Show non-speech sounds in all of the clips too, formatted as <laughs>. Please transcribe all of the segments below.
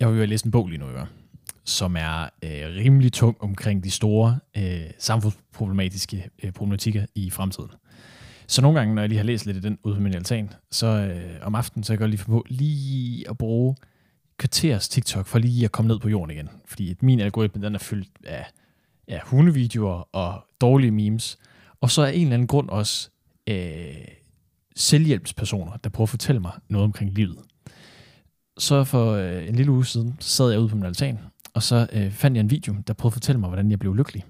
Jeg vil jo læse en bog lige nu, ikke? som er øh, rimelig tung omkring de store øh, samfundsproblematiske øh, problematikker i fremtiden. Så nogle gange, når jeg lige har læst lidt af den ude på min altan, så øh, om aftenen, så jeg godt lige få lige at bruge kvarters TikTok for lige at komme ned på jorden igen. Fordi at min algoritme, den er fyldt af, af hundevideoer og dårlige memes. Og så er en eller anden grund også øh, selvhjælpspersoner, der prøver at fortælle mig noget omkring livet. Så for øh, en lille uge siden, så sad jeg ude på min altan, og så øh, fandt jeg en video, der prøvede at fortælle mig, hvordan jeg blev lykkelig.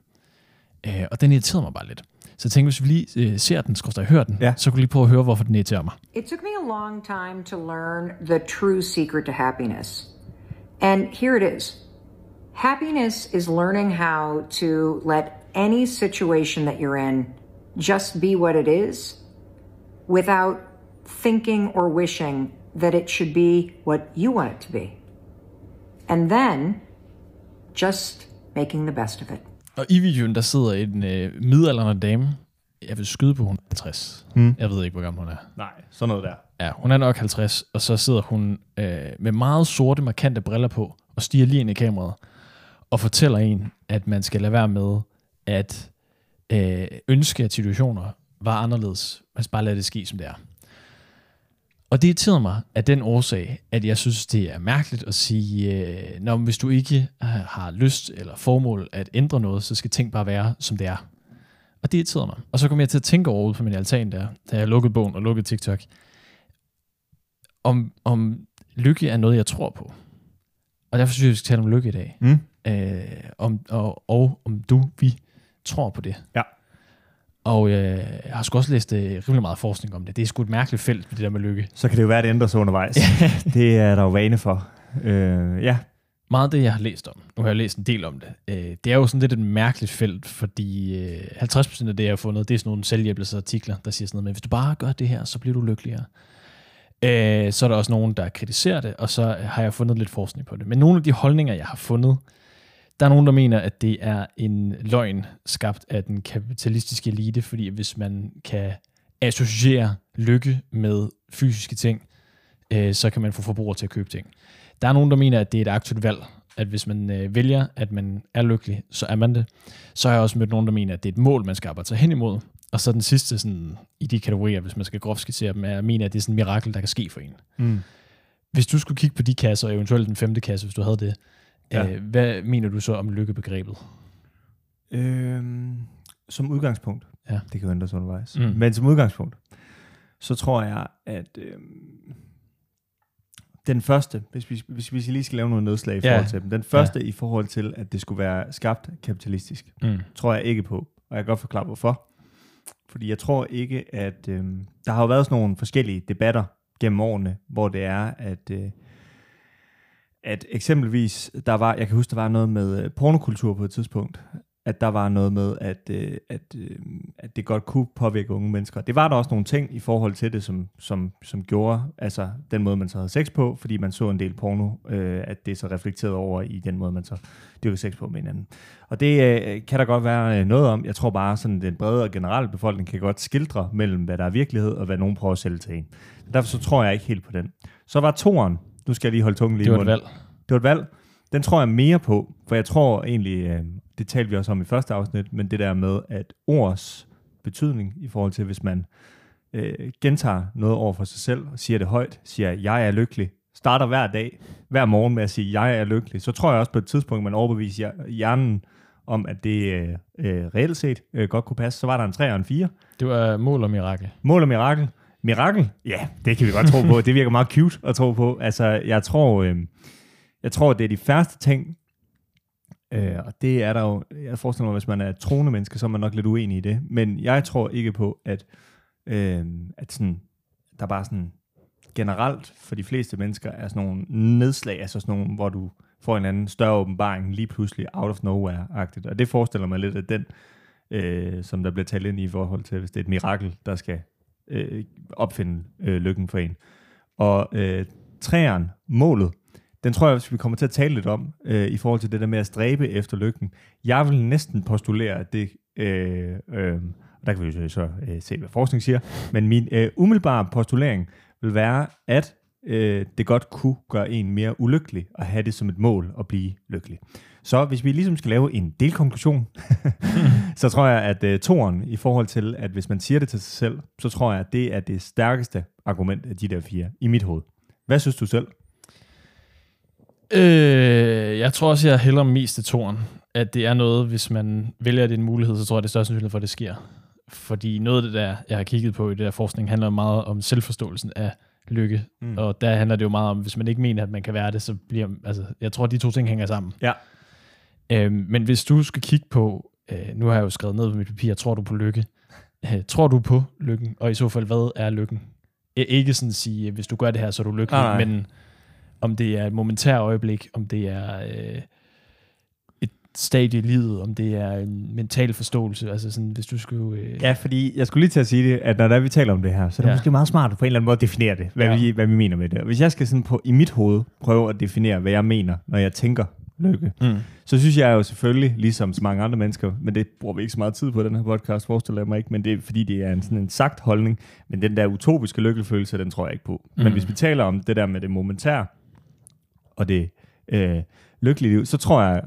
Øh, og den irriterede mig bare lidt. Så jeg tænkte, hvis vi lige øh, ser den, skal jeg høre den, Ja. så kunne vi lige prøve at høre, hvorfor den irriterer mig. It took me a long time to learn the true secret to happiness. And here it is happiness is learning how to let any situation that you're in just be what it is without thinking or wishing that it should be what you want it to be. And then just making the best of it. Og i videoen, der sidder en øh, midaldrende dame. Jeg vil skyde på, hun er 50. Hmm. Jeg ved ikke, hvor gammel hun er. Nej, sådan noget der. Ja, hun er nok 50, og så sidder hun øh, med meget sorte, markante briller på, og stiger lige ind i kameraet, og fortæller en, at man skal lade være med at øh, ønske, at situationer var anderledes. Man skal bare lade det ske, som det er. Og det irriterede mig af den årsag, at jeg synes, det er mærkeligt at sige, øh, når hvis du ikke øh, har lyst eller formål at ændre noget, så skal ting bare være, som det er. Og det irriterede mig. Og så kom jeg til at tænke over ude på min altan der, da jeg lukkede bogen og lukkede TikTok, om, om lykke er noget, jeg tror på. Og derfor synes jeg, vi skal tale om lykke i dag. Mm. Øh, om, og, og om du, vi tror på det. Ja. Og øh, jeg har sgu også læst øh, rimelig meget forskning om det. Det er sgu et mærkeligt felt, det der med lykke. Så kan det jo være, at det ændrer sig undervejs. <laughs> det er der jo vane for. Øh, ja, Meget af det, jeg har læst om, nu har jeg læst en del om det, øh, det er jo sådan lidt et mærkeligt felt, fordi øh, 50% af det, jeg har fundet, det er sådan nogle selvhjælpelsesartikler, der siger sådan noget med, hvis du bare gør det her, så bliver du lykkeligere. Øh, så er der også nogen, der kritiserer det, og så har jeg fundet lidt forskning på det. Men nogle af de holdninger, jeg har fundet, der er nogen, der mener, at det er en løgn skabt af den kapitalistiske elite, fordi hvis man kan associere lykke med fysiske ting, øh, så kan man få forbrugere til at købe ting. Der er nogen, der mener, at det er et aktivt valg, at hvis man øh, vælger, at man er lykkelig, så er man det. Så har jeg også mødt nogen, der mener, at det er et mål, man skal arbejde sig hen imod. Og så den sidste sådan, i de kategorier, hvis man skal groft skitsere dem, er at mene, at det er sådan et mirakel, der kan ske for en. Mm. Hvis du skulle kigge på de kasser, og eventuelt den femte kasse, hvis du havde det, Ja. ja. øh, hvad mener du så om lykkebegrebet? Øhm, som udgangspunkt, Ja. det kan jo ændre sig undervejs, Mm. men som udgangspunkt, så tror jeg, at øhm, den første, hvis vi, hvis vi lige skal lave noget nedslag i Ja. forhold til dem, den første i forhold til, at det skulle være skabt kapitalistisk, Mm. tror jeg ikke på, og jeg kan godt forklare hvorfor. Fordi jeg tror ikke, at øhm, der har jo været sådan nogle forskellige debatter gennem årene, hvor det er, at øh, at eksempelvis, der var, jeg kan huske, der var noget med øh, pornokultur på et tidspunkt, at der var noget med, at, øh, at, øh, at det godt kunne påvirke unge mennesker. Det var der også nogle ting i forhold til det, som, som, som gjorde, altså den måde, man så havde sex på, fordi man så en del porno, øh, at det så reflekterede over i den måde, man så dyrkede sex på med hinanden. Og det øh, kan der godt være noget om. Jeg tror bare, sådan den brede og generelle befolkning kan godt skildre mellem, hvad der er virkelighed, og hvad nogen prøver at sælge til en. Derfor så tror jeg ikke helt på den. Så var toren, nu skal jeg lige holde tungen lige Det var et valg. Det var et valg. Den tror jeg mere på, for jeg tror egentlig, øh, det talte vi også om i første afsnit, men det der med, at ords betydning i forhold til, hvis man øh, gentager noget over for sig selv, og siger det højt, siger, jeg er lykkelig, starter hver dag, hver morgen med at sige, jeg er lykkelig, så tror jeg også på et tidspunkt, man overbeviser hjernen om, at det øh, øh, reelt set øh, godt kunne passe. Så var der en 3 og en 4. Det var mål og mirakel. Mål og mirakel. Mirakel? Ja, det kan vi godt tro på. Det virker meget cute at tro på. Altså, jeg tror, øh, jeg tror, det er de færreste ting, øh, og det er der jo, jeg forestiller mig, hvis man er troende menneske, så er man nok lidt uenig i det, men jeg tror ikke på, at, øh, at sådan, der bare sådan generelt for de fleste mennesker er sådan nogle nedslag, altså sådan nogle, hvor du får en anden større åbenbaring lige pludselig out of nowhere-agtigt, og det forestiller mig lidt, at den, øh, som der bliver talt ind i i forhold til, hvis det er et mirakel, der skal øh, opfinde øh, lykken for en. Og øh, træeren, målet, den tror jeg, at vi kommer til at tale lidt om, øh, i forhold til det der med at stræbe efter lykken. Jeg vil næsten postulere, at det, øh, øh, og der kan vi jo så, så øh, se, hvad forskning siger, men min øh, umiddelbare postulering vil være, at øh, det godt kunne gøre en mere ulykkelig at have det som et mål at blive lykkelig. Så hvis vi ligesom skal lave en delkonklusion, <laughs> så tror jeg, at øh, toren i forhold til, at hvis man siger det til sig selv, så tror jeg, at det er det stærkeste argument af de der fire i mit hoved. Hvad synes du selv? Øh, jeg tror også, jeg hælder mest til toren. At det er noget, hvis man vælger det en mulighed, så tror jeg, det er størst sandsynlighed for, at det sker. Fordi noget af det der, jeg har kigget på i det der forskning, handler meget om selvforståelsen af lykke. Mm. Og der handler det jo meget om, hvis man ikke mener, at man kan være det, så bliver... Altså, jeg tror, at de to ting hænger sammen. Ja. Øhm, men hvis du skal kigge på... Øh, nu har jeg jo skrevet ned på mit papir, tror du på lykke? Øh, tror du på lykken? Og i så fald, hvad er lykken? Ikke sådan at sige, hvis du gør det her, så er du lykkelig, Nej, nej. men om det er et momentær øjeblik, om det er øh, stadie i livet, om det er en mental forståelse, altså sådan, hvis du skulle... Øh, Ja, fordi jeg skulle lige til at sige det, at når der vi taler om det her, så er det Ja. måske meget smart på en eller anden måde at definere det, hvad, Ja. vi, hvad vi mener med det. Og hvis jeg skal sådan på, i mit hoved prøve at definere, hvad jeg mener, når jeg tænker lykke, Mm. så synes jeg jo selvfølgelig, ligesom så mange andre mennesker, men det bruger vi ikke så meget tid på den her podcast, forestiller jeg mig ikke, men det er fordi, det er en, sådan en sagt holdning, men den der utopiske lykkefølelse, den tror jeg ikke på. Mm. Men hvis vi taler om det der med det momentære, og det øh, lykkelige liv, så tror jeg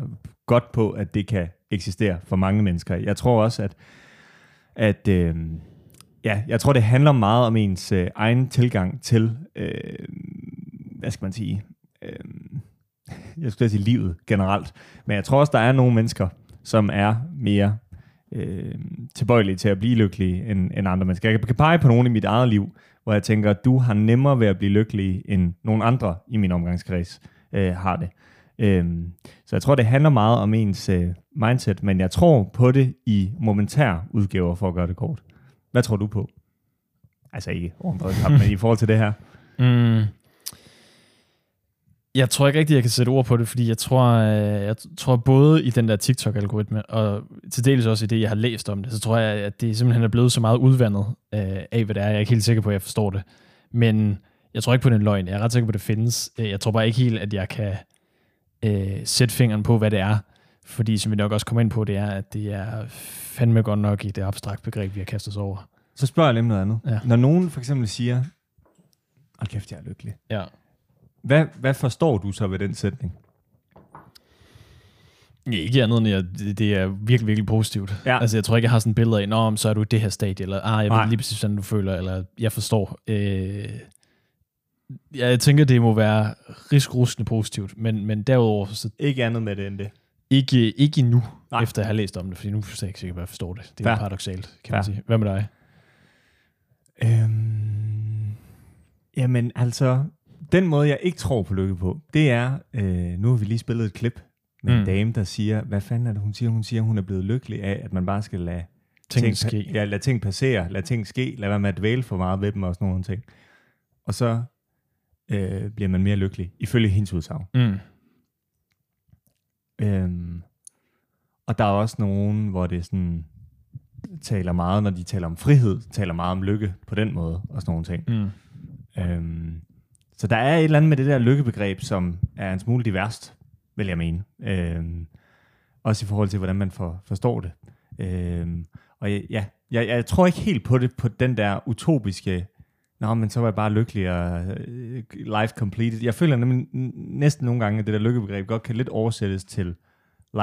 godt på, at det kan eksistere for mange mennesker. Jeg tror også, at, at øh, ja, jeg tror, det handler meget om ens øh, egen tilgang til, øh, hvad skal man sige, øh, jeg skulle sige livet generelt. Men jeg tror også, der er nogle mennesker, som er mere øh, tilbøjelige til at blive lykkelige end, end andre mennesker. Jeg kan pege på nogen i mit eget liv, hvor jeg tænker, at du har nemmere ved at blive lykkelig, end nogle andre i min omgangskreds øh, har det. Øhm, så jeg tror, det handler meget om ens øh, mindset, men jeg tror på det i momentær udgaver, for at gøre det kort. Hvad tror du på? Altså ikke over en kamp, men i forhold til det her. <laughs> Mm. Jeg tror ikke rigtigt, jeg kan sætte ord på det, fordi jeg tror, øh, jeg tror både i den der TikTok-algoritme, og til dels også i det, jeg har læst om det, så tror jeg, at det simpelthen er blevet så meget udvandet øh, af, hvad det er. Jeg er ikke helt sikker på, at jeg forstår det. Men jeg tror ikke på, den løgn. Jeg er ret sikker på, at det findes. Øh, jeg tror bare ikke helt, at jeg kan øh, sætte fingeren på, hvad det er. Fordi, som vi nok også kommer ind på, det er, at det er fandme godt nok i det abstrakt begreb, vi har kastet os over. Så spørger jeg om noget andet. Ja. Når nogen for eksempel siger, hold kæft, jeg er lykkelig. Ja. Hvad, hvad forstår du så ved den sætning? Ja, ikke andet end, at det, er virkelig, virkelig positivt. Ja. Altså, jeg tror ikke, jeg har sådan et billede af, Nå, så er du i det her stadie, eller ah, jeg ved lige præcis, hvordan du føler, eller jeg forstår. Øh, ja, jeg tænker, det må være riskrusende positivt, men, men derudover, så Ikke andet med det end det. ikke, ikke endnu, Nej. Efter at have læst om det, fordi nu er jeg ikke sikker på, at jeg forstår det. Det er paradoxalt, kan man Fair. sige. Hvad med dig? Øhm, jamen altså, den måde, jeg ikke tror på lykke på, det er, øh, nu har vi lige spillet et klip med mm. en dame, der siger, hvad fanden er det, hun siger? Hun siger, hun er blevet lykkelig af, at man bare skal lade Ting ting, ske. Ja, lade ting passere, lade ting ske, lad være med at dvæle for meget ved dem og sådan nogle ting. Og så øh, bliver man mere lykkelig, ifølge hendes udsagn. Mm. Øhm, og der er også nogen, hvor det sådan taler meget, når de taler om frihed, taler meget om lykke på den måde, og sådan nogle ting. Mm. Øhm, så der er et eller andet med det der lykkebegreb, som er en smule diverst, vil jeg mene. Øhm, også i forhold til, hvordan man for, forstår det. Øhm, og ja, jeg, jeg tror ikke helt på det, på den der utopiske, Nå, men så var jeg bare lykkelig og øh, life completed. Jeg føler nemlig næsten nogle gange, at det der lykkebegreb godt kan lidt oversættes til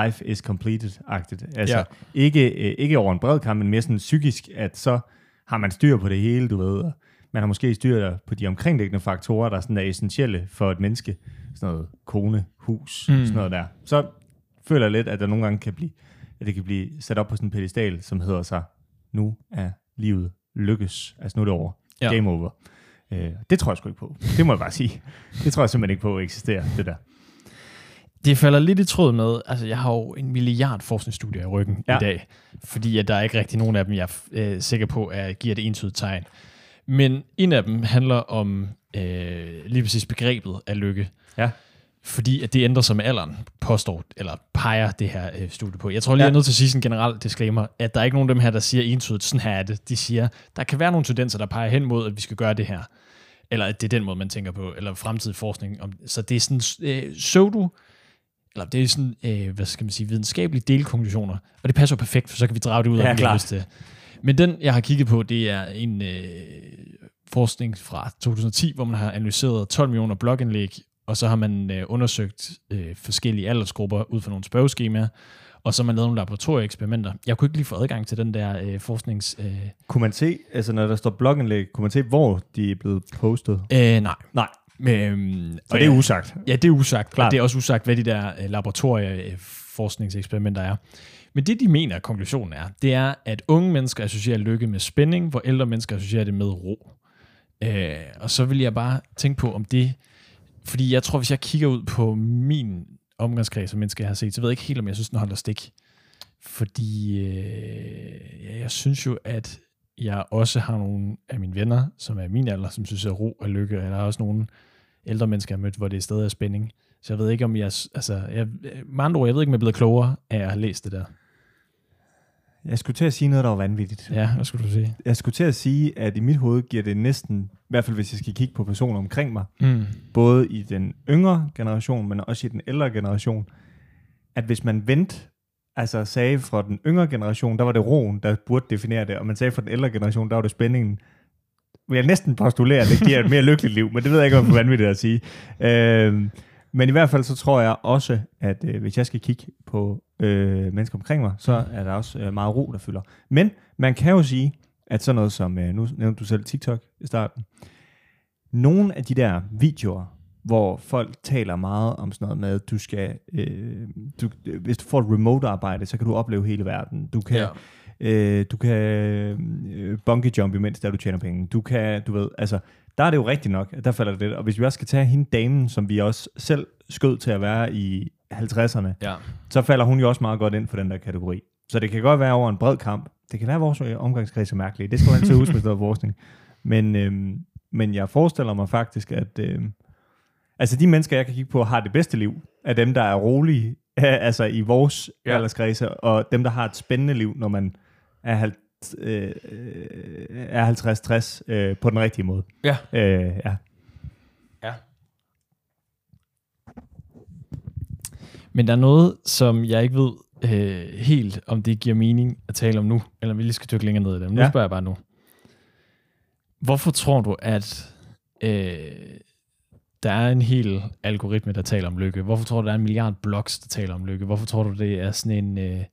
life is completed-agtigt. Altså Ja. ikke, øh, ikke over en bred kamp, men mere sådan psykisk, at så har man styr på det hele, du ved. Og man har måske styr på de omkringliggende faktorer, der sådan er essentielle for et menneske. Sådan noget kone, hus. Mm. sådan noget der. Så føler jeg lidt, at der nogle gange kan blive, at det kan blive sat op på sådan en pedestal, som hedder sig, nu er livet lykkes. Altså nu er det over. Ja. Game over. Øh, det tror jeg sgu ikke på. Det må jeg bare sige. Det tror jeg simpelthen ikke på eksisterer, det der. Det falder lidt i tråd med, altså jeg har jo en milliard forskningsstudier i ryggen ja. i dag, fordi at der er ikke rigtig nogen af dem, jeg er øh, sikker på, at giver det entydigt tegn. Men en af dem handler om øh, lige præcis begrebet af lykke. Ja. Fordi at det ændrer sig med alderen, påstår, eller peger det her øh, studie på. Jeg tror lige, Ja. jeg er nødt til at sige sådan en generel disclaimer, at der er ikke nogen af dem her, der siger entydigt, sådan her er det. De siger, der kan være nogle tendenser, der peger hen mod, at vi skal gøre det her. Eller at det er den måde, man tænker på, eller fremtidig forskning. Om, så det er sådan øh, pseudo, eller det er sådan, øh, hvad skal man sige, videnskabelige delkonklusioner. Og det passer jo perfekt, for så kan vi drage det ud af Ja, dem, klart. hvis det. Men den, jeg har kigget på, det er en øh, forskning fra 2010, hvor man har analyseret 12 millioner blogindlæg, og så har man øh, undersøgt øh, forskellige aldersgrupper ud fra nogle spørgeskemaer, og så har man lavet nogle laboratorieeksperimenter. Jeg kunne ikke lige få adgang til den der øh, forsknings... Øh, Kunne man se, altså når der står blogindlæg, kunne man se, hvor de er blevet postet? øh, nej. Nej, Øhm, og det er usagt. Ja, det er usagt. Klart. Og det er også usagt, hvad de der øh, laboratorieforskningseksperimenter er. Men det, de mener, konklusionen er, det er, at unge mennesker associerer lykke med spænding, hvor ældre mennesker associerer det med ro. Øh, og så vil jeg bare tænke på, om det... Fordi jeg tror, hvis jeg kigger ud på min omgangskreds som mennesker, jeg har set, så ved jeg ikke helt, om jeg synes, den holder stik. Fordi øh, ja, jeg synes jo, at jeg også har nogle af mine venner, som er min alder, som synes, at ro er lykke. Og der er også nogle ældre mennesker, jeg har mødt, hvor det er stadig er spænding. Så jeg ved ikke, om jeg... Altså, jeg, øh, med andre ord, jeg ved ikke, om jeg er blevet klogere af at have læst det der. Jeg skulle til at sige noget, der var vanvittigt. Ja, hvad skulle du sige? Jeg skulle til at sige, at i mit hoved giver det næsten, i hvert fald hvis jeg skal kigge på personer omkring mig, Mm. både i den yngre generation, men også i den ældre generation, at hvis man vendte, altså sagde fra den yngre generation, der var det roen, der burde definere det, og man sagde fra den ældre generation, der var det spændingen, vil jeg næsten postulere, at det giver et mere lykkeligt liv, men det ved jeg ikke, om det er vanvittigt at sige. Øhm, men i hvert fald så tror jeg også, at øh, hvis jeg skal kigge på øh, mennesker omkring mig, så er der også øh, meget ro, der fylder. Men man kan jo sige, at sådan noget som, øh, nu nævnte du selv TikTok i starten, nogle af de der videoer, hvor folk taler meget om sådan noget med, at du skal, øh, du, hvis du får et remote arbejde, så kan du opleve hele verden. Du kan, ja. øh, du kan øh, bungee jump imens der du tjener penge. Du kan, du ved, altså, der er det jo rigtigt nok, at der falder det lidt. Og hvis vi også skal tage hende damen, som vi også selv skød til at være i 50'erne, Ja. så falder hun jo også meget godt ind for den der kategori. Så det kan godt være over en bred kamp. Det kan være, at vores øh, omgangskreds er mærkelige. Det skal man altid huske med noget forskning. Men, øhm, men jeg forestiller mig faktisk, at øhm, altså de mennesker, jeg kan kigge på, har det bedste liv, er dem, der er rolige, <laughs> altså i vores Ja. alderskredse, og dem, der har et spændende liv, når man er, øh, øh, er 50-60 øh, på den rigtige måde. Ja. Øh, ja. Ja. Men der er noget, som jeg ikke ved øh, helt, om det giver mening at tale om nu, eller om vi lige skal dykke længere ned i det. Men nu Ja. spørger jeg bare nu. Hvorfor tror du, at øh, der er en hel algoritme, der taler om lykke? Hvorfor tror du, der er en milliard blogs, der taler om lykke? Hvorfor tror du, det er sådan en... Øh,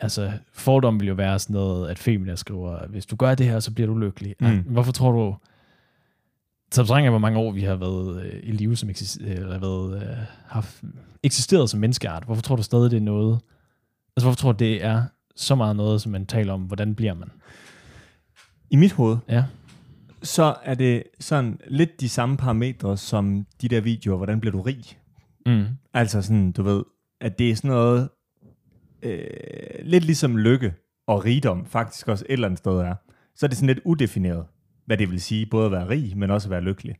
altså, fordom vil jo være sådan noget, at Femina skriver, hvis du gør det her, så bliver du lykkelig. Mm. Mm. Hvorfor tror du, så jeg, hvor mange år vi har været øh, i live, som eksis- eller været, øh, har eksisteret som menneskeart. Hvorfor tror du stadig, det er noget? Altså, hvorfor tror du, det er så meget noget, som man taler om, hvordan bliver man? I mit hoved, Ja. så er det sådan lidt de samme parametre som de der videoer, hvordan bliver du rig? Mm. Altså sådan, du ved, at det er sådan noget, øh, lidt ligesom lykke og rigdom faktisk også et eller andet sted er. Så er det sådan lidt udefineret, hvad det vil sige, både at være rig, men også at være lykkelig.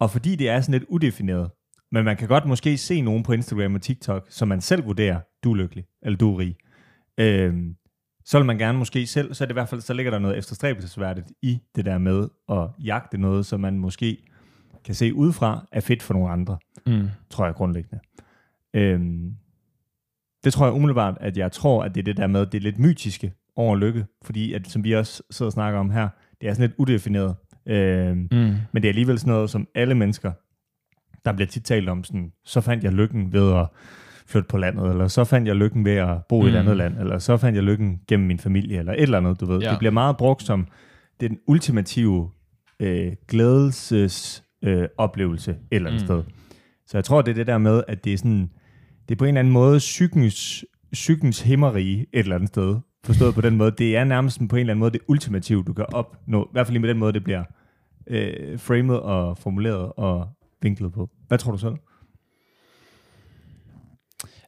Og fordi det er sådan lidt udefineret, men man kan godt måske se nogen på Instagram og TikTok, som man selv vurderer, du er lykkelig, eller du er rig. Øhm, så vil man gerne måske selv, så er det i hvert fald, så ligger der noget efterstræbelsesværdigt i det der med at jagte noget, som man måske kan se udefra, er fedt for nogle andre Mm. tror jeg grundlæggende. Øhm, det tror jeg umiddelbart, at jeg tror, at det er det der med, det er lidt mytiske over lykke, fordi at, som vi også sidder og snakker om her, det er sådan lidt udefineret. Øhm, Mm. men det er alligevel sådan noget, som alle mennesker, der bliver tit talt om, sådan, så fandt jeg lykken ved at flytte på landet, eller så fandt jeg lykken ved at bo i et Mm. andet land, eller så fandt jeg lykken gennem min familie, eller et eller andet, du ved. Ja. Det bliver meget brugt som den ultimative øh, glædelses øh, oplevelse et eller andet Mm. mm. sted. Så jeg tror, det er det der med, at det er sådan, det er på en eller anden måde psykens, psykens himmerige et eller andet sted. Forstået på den måde. Det er nærmest på en eller anden måde det ultimative, du kan opnå. I hvert fald lige med den måde, det bliver øh, framet og formuleret og vinklet på. Hvad tror du selv?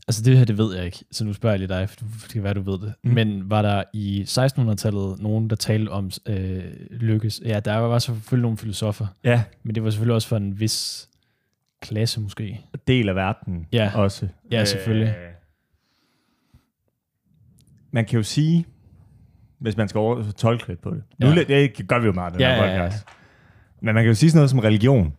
Altså det her, det ved jeg ikke, så nu spørger jeg lige dig, for det kan være, du ved det. Mm. Men var der i 1600-tallet nogen, der talte om øh, lykkes? Ja, der var selvfølgelig nogle filosofer, Ja, men det var selvfølgelig også for en vis klasse måske. del af verden Ja. også. Ja, selvfølgelig. Øh, man kan jo sige, hvis man skal over, tolke lidt på det. Nu, Ja. ja. Det gør vi jo meget, den Ja, her ja, ja. podcast. Men man kan jo sige sådan noget som religion.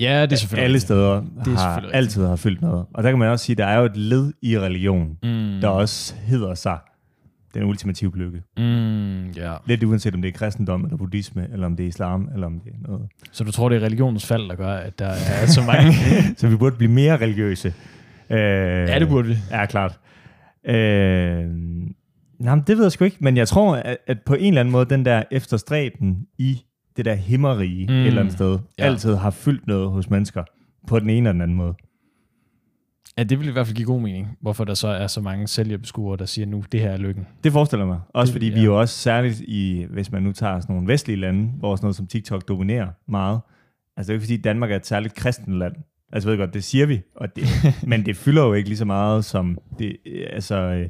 Ja, det er selvfølgelig Alle steder er har altid har fyldt noget. Og der kan man også sige, at der er jo et led i religion, Mm. der også hedder sig den ultimative lykke. Mm, ja. Lidt uanset om det er kristendom, eller buddhisme, eller om det er islam, eller om det er noget. Så du tror, det er religionens fald, der gør, at der er så mange... <laughs> Så vi burde blive mere religiøse. Øh, ja, det burde vi. Ja, klart. Øh, nej, det ved jeg sgu ikke, men jeg tror, at, at på en eller anden måde, den der efterstræben i det der himmerige mm. et eller andet sted, Ja. ja. altid har fyldt noget hos mennesker, på den ene eller den anden måde. Ja, det vil i hvert fald give god mening, hvorfor der så er så mange sælgerbeskuere, der siger nu, det her er lykken. Det forestiller mig. Også Det- fordi ja. vi jo også særligt i, hvis man nu tager sådan nogle vestlige lande, hvor sådan noget som TikTok dominerer meget. Altså det er jo ikke fordi Danmark er et særligt kristen land. Altså jeg ved godt, det siger vi, og det, <laughs> men det fylder jo ikke lige så meget, som det, altså, øh,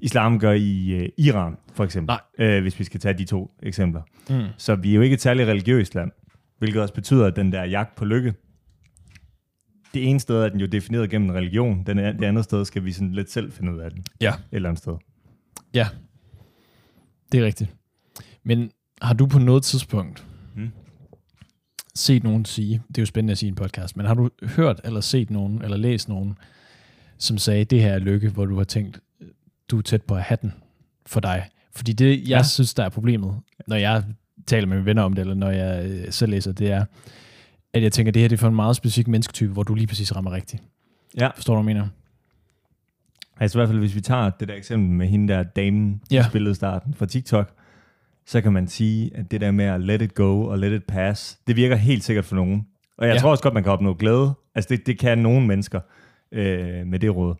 islam gør i øh, Iran, for eksempel. Øh, hvis vi skal tage de to eksempler. Mm. Så vi er jo ikke et særligt religiøst land, hvilket også betyder, at den der jagt på lykke, det ene sted er den jo defineret gennem en religion, den er, det andet sted skal vi sådan lidt selv finde ud af den, Ja. et eller andet sted. Ja, det er rigtigt. Men har du på noget tidspunkt Mm. set nogen sige, det er jo spændende at sige i en podcast, men har du hørt eller set nogen, eller læst nogen, som sagde, det her er lykke, hvor du har tænkt, du er tæt på at have den for dig? Fordi det, jeg ja. Ja. synes, der er problemet, når jeg taler med mine venner om det, eller når jeg øh, selv læser, det er, at jeg tænker, det her det er for en meget specifik mennesketype, hvor du lige præcis rammer rigtigt. Ja. Forstår du, hvad jeg mener? Altså i hvert fald, hvis vi tager det der eksempel med hende der damen, Ja. ja. spillede starten fra TikTok, så kan man sige, at det der med at let it go og let it pass, det virker helt sikkert for nogen. Og jeg Ja. ja. tror også godt, man kan opnå glæde. Altså det, det kan nogle mennesker øh, med det råd.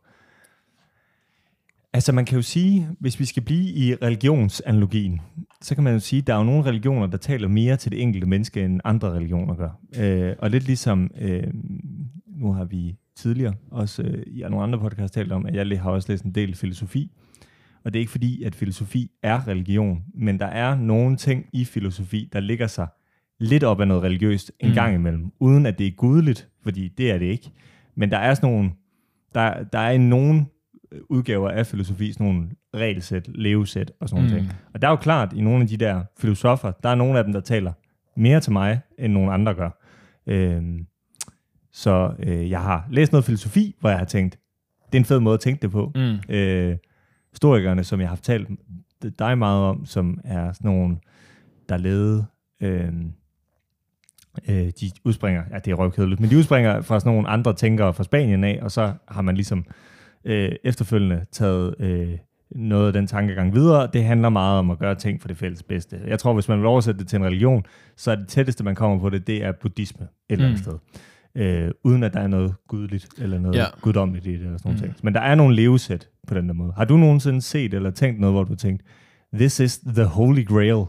Altså man kan jo sige, hvis vi skal blive i religionsanalogien, så kan man jo sige, at der er jo nogle religioner, der taler mere til det enkelte menneske, end andre religioner gør. Øh, og lidt ligesom, øh, nu har vi tidligere, også øh, i nogle andre podcasts talt om, at jeg har også læst en del filosofi. Og det er ikke fordi, at filosofi er religion, men der er nogle ting i filosofi, der ligger sig lidt op af noget religiøst en Mm. gang imellem, uden at det er gudeligt, fordi det er det ikke. Men der er sådan nogle, der, der er i nogle udgaver af filosofi sådan nogle regelsæt, levesæt og sådan Mm. ting. Og der er jo klart, i nogle af de der filosofer, der er nogle af dem, der taler mere til mig, end nogle andre gør. Øhm, så øh, jeg har læst noget filosofi, hvor jeg har tænkt, det er en fed måde at tænke det på. Mm. Øh, historikerne, som jeg har fortalt dig meget om, som er sådan nogle, der levede, øh, øh, de udspringer, ja det er røvkedeligt, men de udspringer fra sådan nogle andre tænkere fra Spanien af, og så har man ligesom øh, efterfølgende taget øh, noget af den tankegang videre. Det handler meget om at gøre ting for det fælles bedste. Jeg tror, hvis man vil oversætte det til en religion, så er det tætteste, man kommer på det, det er buddhisme et eller andet Mm. sted. Øh, uden at der er noget gudeligt eller noget Ja. guddommeligt i det eller sådan Mm. ting. Men der er nogle levesæt på den der måde. Har du nogensinde set eller tænkt noget, hvor du har tænkt, this is the holy grail?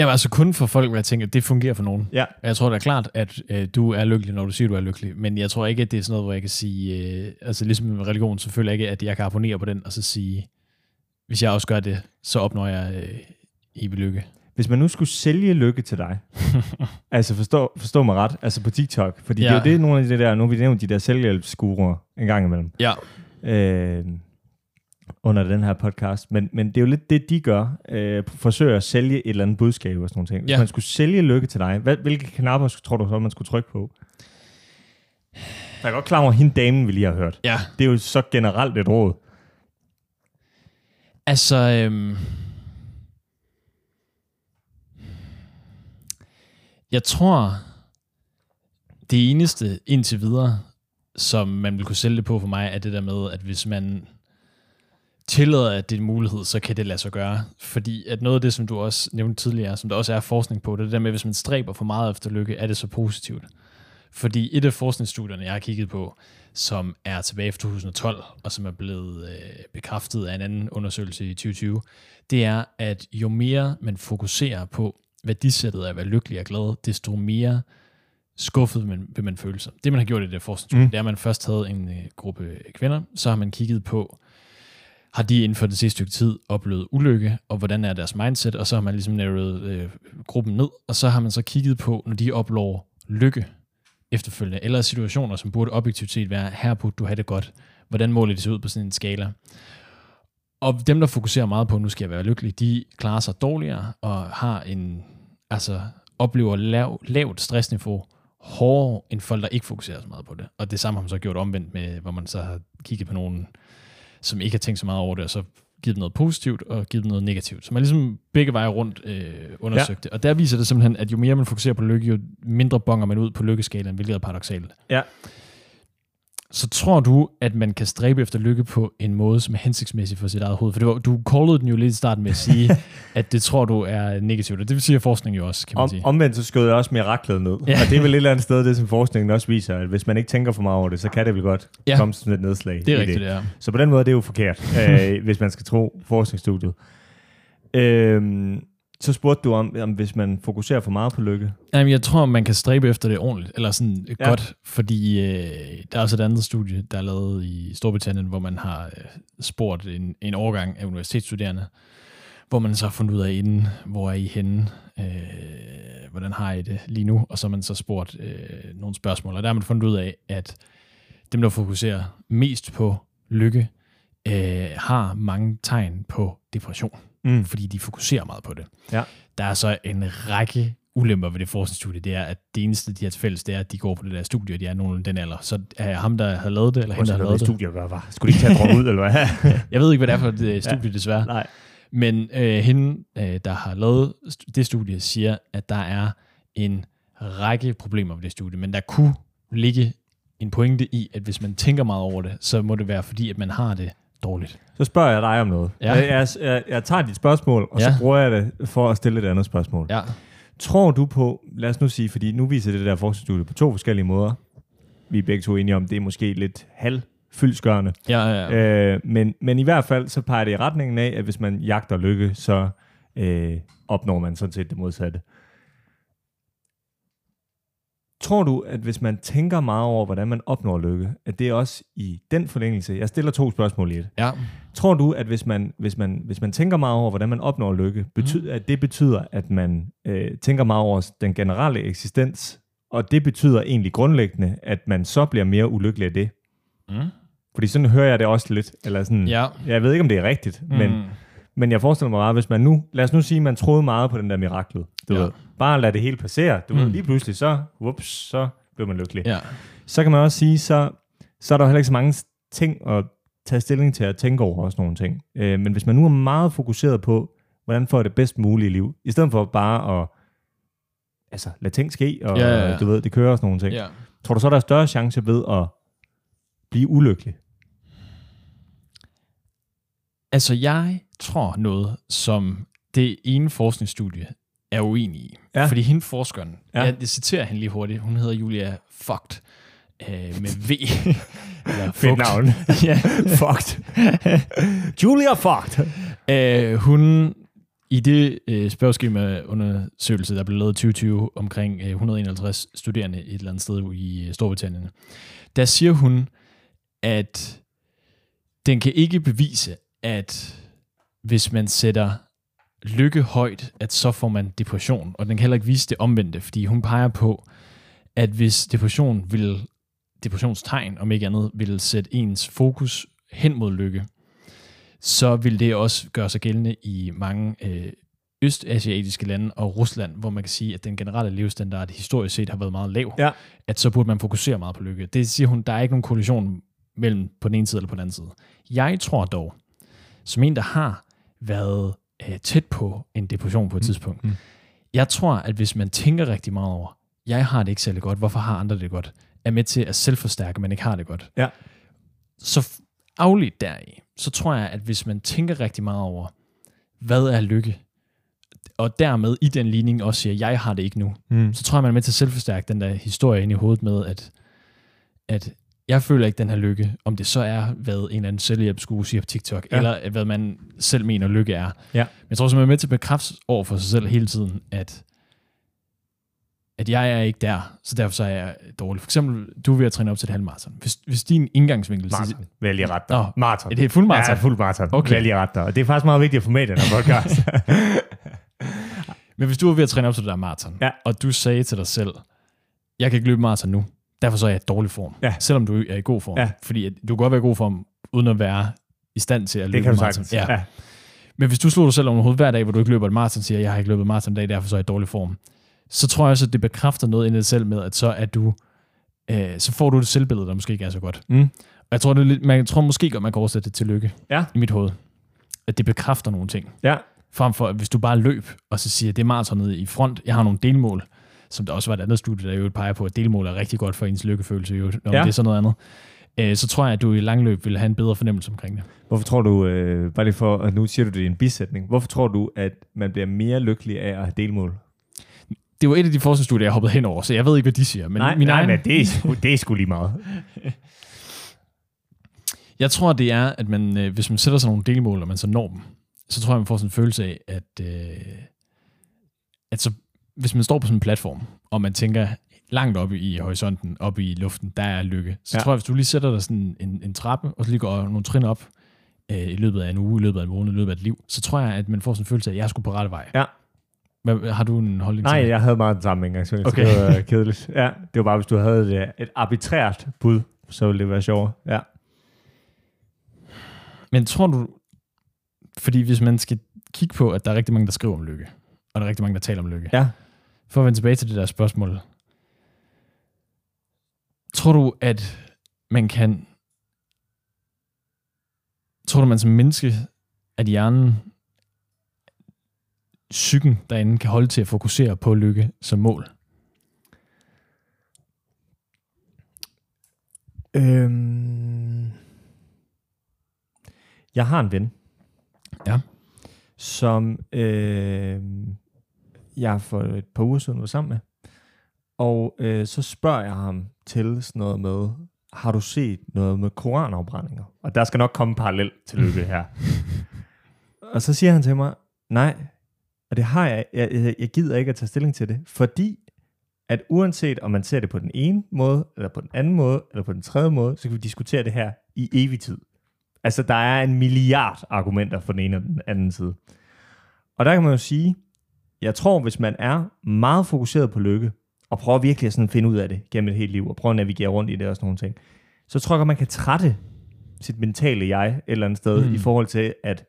Jamen altså kun for folk, hvor jeg tænker, at det fungerer for nogen. Ja. Jeg tror da klart, at øh, du er lykkelig, når du siger, at du er lykkelig. Men jeg tror ikke, at det er sådan noget, hvor jeg kan sige, øh, altså ligesom med religion, selvfølgelig ikke, at jeg kan abonnere på den, og så sige, hvis jeg også gør det, så opnår jeg øh, evig lykke. Hvis man nu skulle sælge lykke til dig, <laughs> altså forstå, forstå mig ret, altså på TikTok, fordi ja. det Ja. er jo det, nogle af de der, nu har vi nævnt de der selvhjælpsguruer en gang imellem, Ja. øh, under den her podcast, men, men det er jo lidt det, de gør, øh, forsøger at sælge et eller andet budskab og sådan nogle ting. Hvis Ja. man skulle sælge lykke til dig, hvad, hvilke knapper tror du så, man skulle trykke på? Jeg er godt klar over, hende damen, vi lige har hørt. Ja. Det er jo så generelt et råd. Altså, øhm, jeg tror, det eneste indtil videre, som man vil kunne sælge det på for mig, er det der med, at hvis man tillader, at det er en mulighed, så kan det lade sig gøre. Fordi at noget af det, som du også nævnte tidligere, som der også er forskning på, det er det der med, at hvis man stræber for meget efter lykke, er det så positivt. Fordi et af forskningsstudierne, jeg har kigget på, som er tilbage fra 2012, og som er blevet øh, bekræftet af en anden undersøgelse i 2020, det er, at jo mere man fokuserer på værdisættet af at være lykkelig og glad, desto mere skuffet man, vil man føle sig. Det man har gjort i det forskningsstudie. Mm. det er, at man først havde en øh, gruppe kvinder, så har man kigget på, har de inden for det sidste stykke tid oplevet ulykke, og hvordan er deres mindset, og så har man ligesom narrowet øh, gruppen ned, og så har man så kigget på, når de oplever lykke efterfølgende, eller situationer, som burde objektivt set være, her burde du have det godt. Hvordan måler de sig ud på sådan en skala? Og dem, der fokuserer meget på, nu skal jeg være lykkelig, de klarer sig dårligere, og har en, altså oplever lav, lavt stressniveau, hårdere end folk, der ikke fokuserer så meget på det. Og det samme har man så gjort omvendt med, hvor man så har kigget på nogen, som ikke har tænkt så meget over det, og så givet dem noget positivt og givet dem noget negativt. Så man ligesom begge veje rundt øh, undersøgt det. Og der viser det simpelthen, at jo mere man fokuserer på lykke, jo mindre bonger man ud på lykkeskalaen, hvilket er paradoxalt. Ja. Så tror du, at man kan stræbe efter lykke på en måde, som er hensigtsmæssig for sit eget hoved? For det var, du callede den jo lidt i starten med at sige, <laughs> at det tror du er negativt, og det vil sige, at forskning jo også, kan man Om, sige. omvendt så skød jeg også miraklet ned. Ja. Og det er vel et eller andet sted, det som forskningen også viser, at hvis man ikke tænker for meget over det, så kan det vel godt Ja. komme sådan et nedslag. det er rigtigt, det er. Så på den måde er det jo forkert, <laughs> øh, hvis man skal tro forskningsstudiet. Øhm, så spurgte du om, om, hvis man fokuserer for meget på lykke. Jamen, jeg tror, man kan stræbe efter det ordentligt, eller sådan ja. Ja. godt, fordi øh, der er også et andet studie, der er lavet i Storbritannien, hvor man har øh, spurgt en, en årgang af universitetsstuderende, hvor man så har fundet ud af inden, hvor er I henne, øh, hvordan har I det lige nu, og så har man så spurgt øh, nogle spørgsmål, og der har man fundet ud af, at dem, der fokuserer mest på lykke, øh, har mange tegn på depression, Mm. fordi de fokuserer meget på det. Ja. Der er så en række ulemper ved det forskningsstudie, det er, at det eneste, de har til fælles, det er, at de går på det der studie, og de er nogen den alder. Så er ham, der har lavet det, eller hende, der har lavet det. studier gør, var. Skulle de ikke tage ud, eller hvad? <laughs> Jeg ved ikke, hvad det er for et øh, studie, desværre. Nej. Men øh, hende, øh, der har lavet det studie, siger, at der er en række problemer ved det studie, men der kunne ligge en pointe i, at hvis man tænker meget over det, så må det være fordi, at man har det dårligt. Så spørger jeg dig om noget. Ja. Jeg, jeg, jeg, jeg tager dit spørgsmål, og Ja. så bruger jeg det for at stille et andet spørgsmål. Ja. Tror du på, lad os nu sige, fordi nu viser det der forskningsstudie på to forskellige måder. Vi er begge to enige om, det er måske lidt halvfyldskørende. Ja, ja, ja. Øh, men, men i hvert fald, så peger det i retningen af, at hvis man jagter lykke, så øh, opnår man sådan set det modsatte. Tror du, at hvis man tænker meget over, hvordan man opnår lykke, at det er også i den forlængelse, jeg stiller to spørgsmål i et. ja. Tror du, at hvis man, hvis man, hvis man tænker meget over, hvordan man opnår lykke, betyder, at det betyder, at man øh, tænker meget over den generelle eksistens, og det betyder egentlig grundlæggende, at man så bliver mere ulykkelig af det? Mm. Fordi sådan hører jeg det også lidt. Eller sådan, Ja. Jeg ved ikke, om det er rigtigt, mm. men, men jeg forestiller mig bare, hvis man nu, lad os nu sige, at man troede meget på den der miraklet. Du Ja. ved, bare lad det hele passere. Du mm. ved, lige pludselig så, whoops, så blev man lykkelig. Ja. Så kan man også sige, så, så er der heller ikke så mange ting at tage stilling til at tænke over også nogle ting. Øh, men hvis man nu er meget fokuseret på, hvordan får jeg det bedst mulige liv, i stedet for bare at altså, lade ting ske, og Ja, ja, ja. du ved, det kører og sådan nogle ting. ja. Tror du så, der er større chance ved at blive ulykkelig? Altså, jeg tror noget, som det ene forskningsstudie er uenig i. Ja. Fordi hende forskeren, Ja. jeg, jeg citerer hende lige hurtigt, hun hedder Julia Fugt, øh, med V. <laughs> Eller Fedt Fugt. navn. <laughs> ja. Fucked. <laughs> Julia Fucked. Øh, hun, i det øh, spørgeskema-undersøgelse, der blev lavet i 2020 omkring øh, 151 studerende et eller andet sted i øh, Storbritannien, der siger hun, at den kan ikke bevise, at hvis man sætter lykke højt, at så får man depression. Og den kan heller ikke vise det omvendte, fordi hun peger på, at hvis depression vil, depressionstegn om ikke andet, vil sætte ens fokus hen mod lykke, så vil det også gøre sig gældende i mange øh, østasiatiske lande og Rusland, hvor man kan sige, at den generelle levestandard historisk set har været meget lav, Ja. at så burde man fokusere meget på lykke. Det siger hun, der er ikke nogen kollision mellem på den ene side eller på den anden side. Jeg tror dog, som en, der har været øh, tæt på en depression på et tidspunkt, mm. jeg tror, at hvis man tænker rigtig meget over, jeg har det ikke særlig godt, hvorfor har andre det godt, er med til at selvforstærke, at man ikke har det godt. Ja. Så afledt deri, så tror jeg, at hvis man tænker rigtig meget over, hvad er lykke, og dermed i den ligning også siger, jeg har det ikke nu, Mm. så tror jeg, man er med til at selvforstærke den der historie ind i hovedet med, at, at jeg føler ikke den her lykke, om det så er, hvad en eller anden selvhjælpsskue siger på TikTok, Ja. eller hvad man selv mener, lykke er. Ja. Men jeg tror også, man er med til at bekræfte over for sig selv hele tiden, at, at jeg er ikke der, så derfor så er jeg dårlig. For eksempel, du er ved at træne op til et halvmarathon. Hvis, hvis din indgangsvinkel... Maraton. Vil jeg lige rette dig. Nå, Maraton. er det et fuld maraton? Ja, fuld maraton. Okay. Vil jeg lige rette dig. Og det er faktisk meget vigtigt at få med i den her podcast. <laughs> Men hvis du er ved at træne op til det der maraton, Ja. og du sagde til dig selv, jeg kan ikke løbe maraton nu, derfor så er jeg i dårlig form. Ja. Selvom du er i god form. Ja. Fordi at du kan godt være i god form, uden at være i stand til at løbe det kan du maraton. Ja. Ja. Men hvis du slår dig selv om hovedet hver dag, hvor du ikke løber et maraton, siger, jeg har ikke løbet maraton i dag, derfor så er jeg i dårlig form, så tror jeg også, at det bekræfter noget i dig selv med, at så er du, øh, så får du et selvbillede, der måske ikke er så godt. Mm. Og jeg tror, det er lidt, man tror måske godt, man kan oversætte det til lykke Ja. i mit hoved. at det bekræfter nogle ting. Ja, Frem for, at hvis du bare løb, og så siger, det er maratonet i front, jeg har nogle delmål, som der også var et andet studie, der jo peger på, at delmål er rigtig godt for ens lykkefølelse, jo, når Ja. det er sådan noget andet. Øh, så tror jeg, at du i langløb vil have en bedre fornemmelse omkring det. Hvorfor tror du, øh, bare lige for, og nu siger du det i en bisætning, hvorfor tror du, at man bliver mere lykkelig af at have delmål? Det var et af de forskningsstudier, jeg hoppede hen over, så jeg ved ikke, hvad de siger. Men nej, min nej, egen, men det er, sgu, det er sgu lige meget. <laughs> Jeg tror, det er, at man, øh, hvis man sætter sig nogle delmål, og man så når dem, så tror jeg, man får sådan en følelse af, at, øh, at så, hvis man står på sådan en platform, og man tænker langt oppe i horisonten, oppe i luften, der er lykke, så Ja. tror jeg, hvis du lige sætter dig sådan en, en trappe, og så lige går nogle trin op øh, i løbet af en uge, i løbet af en måned, i løbet af et liv, så tror jeg, at man får sådan en følelse af, at jeg er sgu på rette vej. Ja. Hvad, har du en holdning Nej, til det? jeg havde meget den samme engang, så Okay. det var kedeligt. Ja, det var bare, hvis du havde et, et arbitrært bud, så ville det være sjovere. Ja. Men tror du, fordi hvis man skal kigge på, at der er rigtig mange, der skriver om lykke, og der er rigtig mange, der taler om lykke, Ja. For at vende tilbage til det der spørgsmål. Tror du, at man kan... Tror du, man som menneske, at hjernen, psyken derinde, kan holde til at fokusere på lykke som mål? Øhm, jeg har en ven, Ja. som øh, jeg for et par uger siden var sammen med. Og øh, så spørger jeg ham til sådan noget med, har du set noget med koranafbrændinger? Og der skal nok komme en parallel til <laughs> lykke her. og så siger han til mig, nej, og det har jeg, jeg, jeg, jeg gider ikke at tage stilling til det, fordi at uanset om man ser det på den ene måde, eller på den anden måde, eller på den tredje måde, så kan vi diskutere det her i evig tid. Altså, der er en milliard argumenter for den ene og den anden side. Og der kan man jo sige, jeg tror, hvis man er meget fokuseret på lykke, og prøver virkelig at sådan finde ud af det gennem et helt liv, og prøver at navigere rundt i det og sådan nogle ting, så tror jeg godt, man kan trætte sit mentale jeg et eller andet sted, mm. I forhold til, at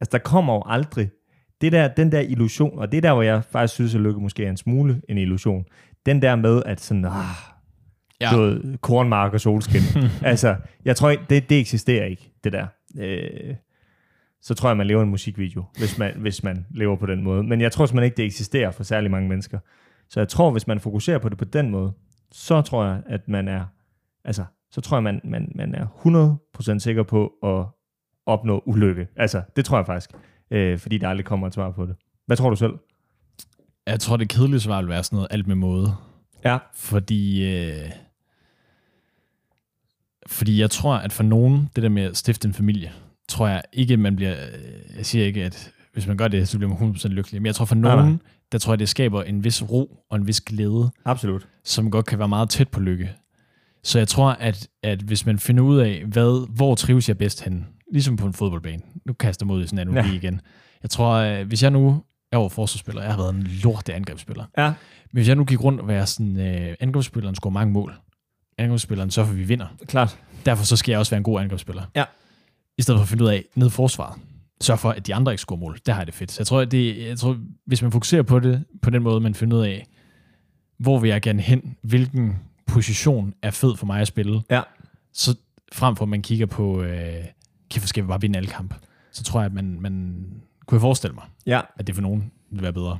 altså, der kommer jo aldrig det der, den der illusion, og det er der, hvor jeg faktisk synes, at lykke måske er en smule en illusion, den der med, at sådan, ah, Ja. noget kornmark og solskin. <laughs> altså, jeg tror det, det eksisterer ikke, det der. Øh, så tror jeg, man lever en musikvideo, hvis man, hvis man lever på den måde. Men jeg tror simpelthen ikke, det eksisterer for særlig mange mennesker. Så jeg tror, hvis man fokuserer på det på den måde, så tror jeg, at man er, altså, så tror jeg, man, man, man er 100% sikker på at opnå ulykke. Altså, det tror jeg faktisk, øh, fordi der aldrig kommer et svar på det. Hvad tror du selv? Jeg tror, det kedelige svar vil være sådan noget alt med måde. Ja. Fordi, øh, fordi jeg tror, at for nogen, det der med at stifte en familie, tror jeg ikke, man bliver... øh, Jeg siger ikke, at hvis man gør det, så bliver man 100% lykkelig. Men jeg tror for Nej, nogen, nej. der tror jeg, det skaber en vis ro og en vis glæde, Absolut. som godt kan være meget tæt på lykke. Så jeg tror, at, at hvis man finder ud af, hvad, hvor trives jeg bedst hen, ligesom på en fodboldbane. Nu kaster jeg mod i sådan en analogi Ja. igen. Jeg tror, at hvis jeg nu jeg var forsvarsspiller, jeg har været en lorte angrebsspiller. Ja. Men hvis jeg nu gik rundt og være sådan, øh, angrebsspilleren scorer mange mål, angrebsspilleren så for, vi vinder. Klart. Derfor så skal jeg også være en god angrebsspiller. Ja. I stedet for at finde ud af, ned forsvaret, sørg for, at de andre ikke scorer mål. Der har det fedt. Så jeg tror, at det, jeg tror, hvis man fokuserer på det, på den måde, man finder ud af, hvor vil jeg gerne hen, hvilken position er fed for mig at spille, Ja. så frem for at man kigger på, øh, kan skal vi bare vinde alle kamp, så tror jeg, at man, man kunne jeg forestille mig, Ja. at det for nogen vil være bedre.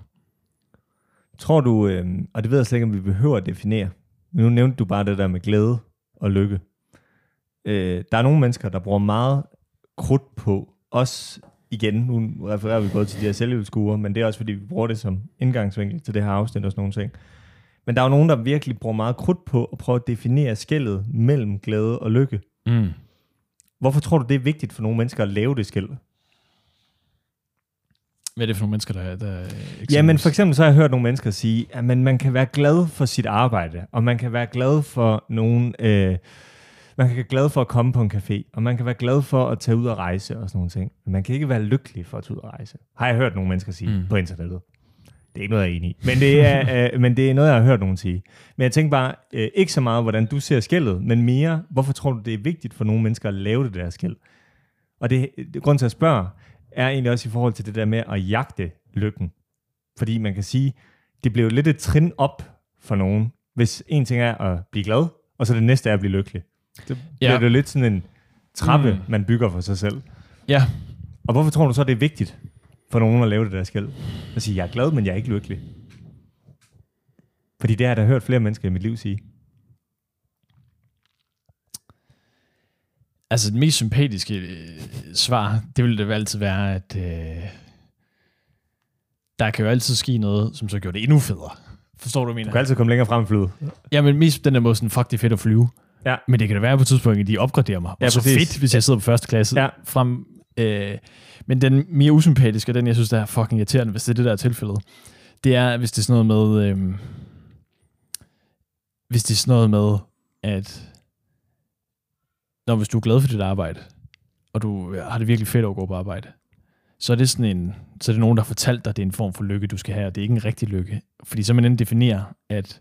Tror du, øh, og det ved jeg slet ikke, om vi behøver at definere, men nu nævnte du bare det der med glæde og lykke. Øh, der er nogle mennesker, der bruger meget krudt på, også igen, nu refererer vi både til de her selvhjælpsskuer, men det er også fordi, vi bruger det som indgangsvinkel til det her afsnit og sådan nogle ting. Men der er jo nogen, der virkelig bruger meget krudt på at prøve at definere skældet mellem glæde og lykke. Mm. Hvorfor tror du, det er vigtigt for nogle mennesker at lave det skæld? Hvad er det for nogle mennesker, der, der Ja, men for eksempel så har jeg hørt nogle mennesker sige, at man, man kan være glad for sit arbejde, og man kan være glad for nogen, øh, man kan være glad for at komme på en café, og man kan være glad for at tage ud og rejse og sådan nogle ting. Men man kan ikke være lykkelig for at tage ud og rejse. Har jeg hørt nogle mennesker sige Mm. på internettet. Det er ikke noget, jeg er enig i. Men det er, <laughs> øh, men det er noget, jeg har hørt nogen sige. Men jeg tænker bare, øh, ikke så meget, hvordan du ser skældet, men mere, hvorfor tror du, det er vigtigt for nogle mennesker at lave det der skæld? Og det, det grund til at spørge, er egentlig også i forhold til det der med at jagte lykken. Fordi man kan sige, det jo lidt et trin op for nogen, hvis en ting er at blive glad, og så det næste er at blive lykkelig. Det bliver Ja. det jo lidt sådan en trappe, Mm. man bygger for sig selv. Ja. Og hvorfor tror du så, det er vigtigt for nogen at lave det der skæld? At sige, jeg er glad, men jeg er ikke lykkelig. Fordi det har jeg da hørt flere mennesker i mit liv sige. Altså, det mest sympatiske øh, svar, det ville det altid være, at øh, der kan jo altid ske noget, som så gør det endnu federe. Forstår du, mener? Du kan altid komme længere frem i flyet. Ja, men mest den der måde sådan, fuck, det er fedt at flyve. Ja. Men det kan da være på et tidspunkt, at de opgraderer mig. Ja, og så præcis. fedt, hvis jeg sidder på første klasse Ja. frem. Øh, men den mere usympatiske, og den jeg synes, der er fucking irriterende, hvis det er det, der er tilfældet, det er, hvis det er sådan noget med, øh, hvis det er sådan noget med, at når hvis du er glad for dit arbejde, og du har det virkelig fedt at gå på arbejde, så er det sådan en, så er det nogen, der har fortalt dig, at det er en form for lykke, du skal have, og det er ikke en rigtig lykke. Fordi så man enten definerer, at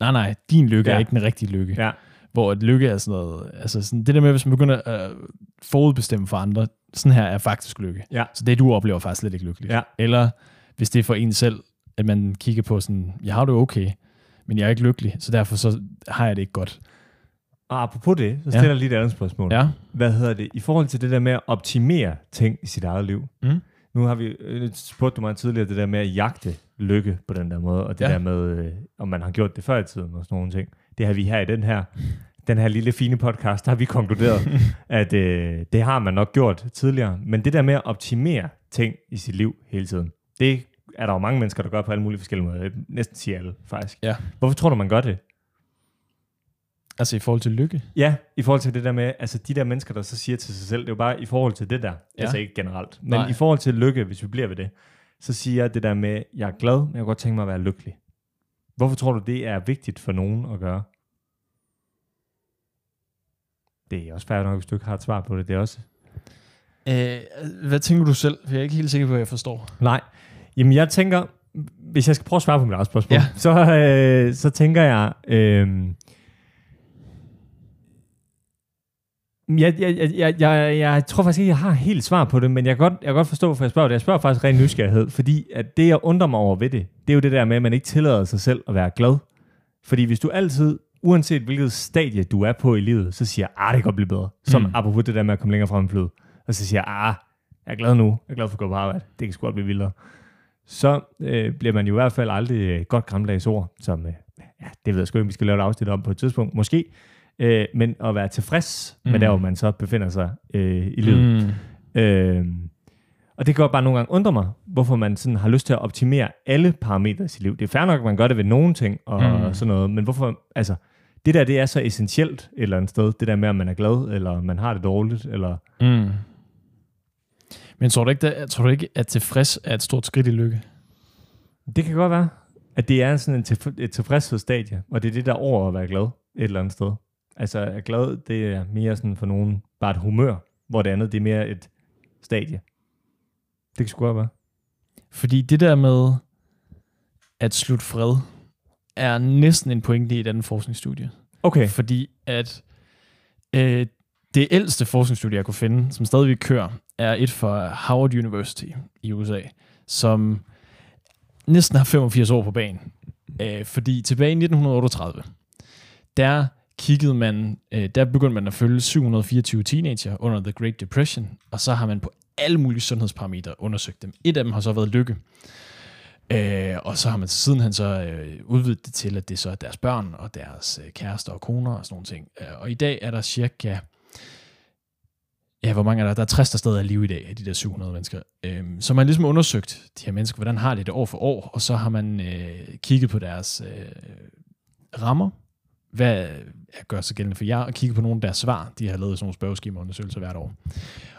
nej, nej, din lykke ja. Ja. er ikke den rigtige lykke. Ja. Hvor et lykke er sådan noget, altså sådan, det der med, hvis man begynder at øh, forudbestemme for andre, sådan her er faktisk lykke. Ja. Så det, du oplever, er faktisk slet ikke lykkeligt. Ja. Eller hvis det er for en selv, at man kigger på sådan, jeg har det okay, men jeg er ikke lykkelig, så derfor så har jeg det ikke godt. Og apropos det, så Ja. stiller jeg lige et andet spørgsmål. Ja. Hvad hedder det? I forhold til det der med at optimere ting i sit eget liv. Mm. Nu har vi øh, spurgt du mig tidligere, det der med at jagte lykke på den der måde, og det Ja. ja. der med, øh, om man har gjort det før i tiden og sådan nogle ting. Det har vi her i den her, den her lille fine podcast, der har vi konkluderet, <laughs> at øh, det har man nok gjort tidligere. Men det der med at optimere ting i sit liv hele tiden, det er der jo mange mennesker, der gør på alle mulige forskellige måder. Næsten sige alle, faktisk. Ja. Hvorfor tror du, man gør det? Altså i forhold til lykke. Ja, i forhold til det der med, altså de der mennesker, der så siger til sig selv, det er jo bare i forhold til det der, ja. altså ikke generelt, men Nej. i forhold til lykke, hvis vi bliver ved det, så siger jeg det der med, jeg er glad, men jeg kunne godt tænke mig at være lykkelig. Hvorfor tror du, det er vigtigt for nogen at gøre? Det er også færdigt nok, hvis du ikke har et svar på det. Det er også... Øh, hvad tænker du selv? For jeg er ikke helt sikker på, at jeg forstår. Nej. Jamen, jeg tænker, hvis jeg skal prøve at svare på mit eget spørgsmål, Ja. så, øh, så tænker jeg, øh, jeg, jeg, jeg, jeg, jeg, jeg tror faktisk ikke, jeg har helt svar på det, men jeg kan godt, jeg kan godt forstå, hvorfor jeg spørger det. Jeg spørger faktisk ren nysgerrighed, fordi at det, jeg undrer mig over ved det, det er jo det der med, at man ikke tillader sig selv at være glad. Fordi hvis du altid, uanset hvilket stadie du er på i livet, så siger ah, det kan godt blive bedre. Som Mm. mm. apropos det der med at komme længere frem i flyet. Og så siger ah, jeg er glad nu. Jeg er glad for at gå på arbejde. Det kan sgu godt blive vildere. Så øh, bliver man jo i hvert fald aldrig øh, godt gammeldags ord, som, øh, ja, det ved jeg sgu ikke, vi skal lave et afsnit om på et tidspunkt, måske. Øh, men at være tilfreds mm. med Mm. der, hvor man så befinder sig øh, i livet. Mm. Øh, og det kan godt bare nogle gange undre mig, hvorfor man sådan har lyst til at optimere alle parametre i sit liv. Det er fair nok, at man gør det ved nogle ting og Mm. mm. sådan noget, men hvorfor, altså, det der, det er så essentielt et eller andet sted, det der med, om man er glad, eller man har det dårligt, eller... Mm. Men tror du ikke, der, tror du ikke, at tilfreds er et stort skridt i lykke? Det kan godt være, at det er sådan en tilf- et tilfredshedsstadie, og det er det der over at være glad et eller andet sted. Altså, at glad, det er mere sådan for nogen bare et humør, hvor det andet, det er mere et stadie. Det kan sgu godt være. Fordi det der med at slutte fred, er næsten en pointe i et andet forskningsstudie. Okay. Fordi at øh, det ældste forskningsstudie, jeg kunne finde, som stadigvæk kører, er et fra Howard University i USA, som næsten har 85 år på banen. Øh, fordi tilbage i 1938, der kiggede man, øh, der begyndte man at følge 724 teenager under The Great Depression, og så har man på alle mulige sundhedsparametre undersøgt dem. Et af dem har så været lykke. Øh, og så har man sidenhen så øh, udvidet det til, at det så er deres børn og deres øh, kærester og koner og sådan nogle ting. Øh, og i dag er der cirka, ja, hvor mange er der? Der er 60 der stadig er liv i dag af de der 700 mennesker. Øh, så man har ligesom undersøgt de her mennesker, hvordan har de det år for år, og så har man øh, kigget på deres øh, rammer, hvad gør sig gældende for jer, og kigge på nogle af deres svar. De har lavet sådan nogle spørgeskemaundersøgelser hvert år.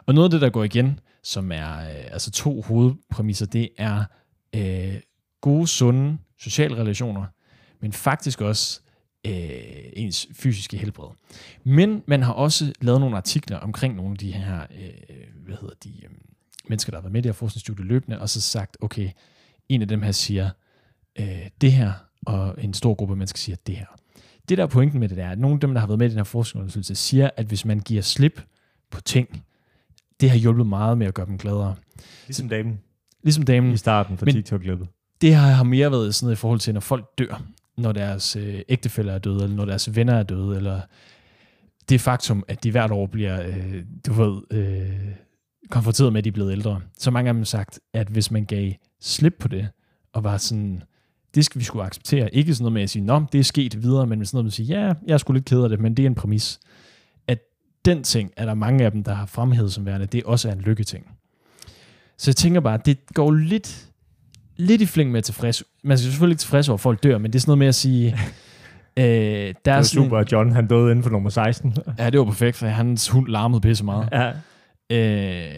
Og noget af det, der går igen, som er øh, altså to hovedpræmisser, det er øh, gode, sunde sociale relationer, men faktisk også øh, ens fysiske helbred. Men man har også lavet nogle artikler omkring nogle af de her, øh, hvad hedder de, øh, mennesker, der har været med i det her forskningsstudie løbende, og så sagt, okay, en af dem her siger øh, det her, og en stor gruppe af mennesker siger det her. Det der er pointen med det, der er, at nogle af dem, der har været med i den her forskningsundersøgelse, siger, at hvis man giver slip på ting, det har hjulpet meget med at gøre dem gladere. Ligesom damen Ligesom damen, i starten for TikTok-klippet. det har mere været sådan noget i forhold til, når folk dør, når deres øh, ægtefæller er døde, eller når deres venner er døde, eller det faktum, at de hvert år bliver, øh, du ved, øh, konfronteret med, at de er blevet ældre, så mange af dem har sagt, at hvis man gav slip på det, og var sådan, det skal vi skulle acceptere. Ikke sådan noget med at sige, nå, det er sket videre, men sådan noget med at sige, ja, jeg er sgu lidt ked af det, men det er en præmis. At den ting, er der mange af dem, der har fremhævet som værende, det også er en lykketing. Så jeg tænker bare, det går lidt, lidt i fling med tilfreds. Man skal selvfølgelig ikke tilfreds over, at folk dør, men det er sådan noget med at sige, <laughs> øh, der Det er var super, at John han døde inden for nummer 16. Ja, det var perfekt, for hans hund larmede pisse meget. ja. Øh,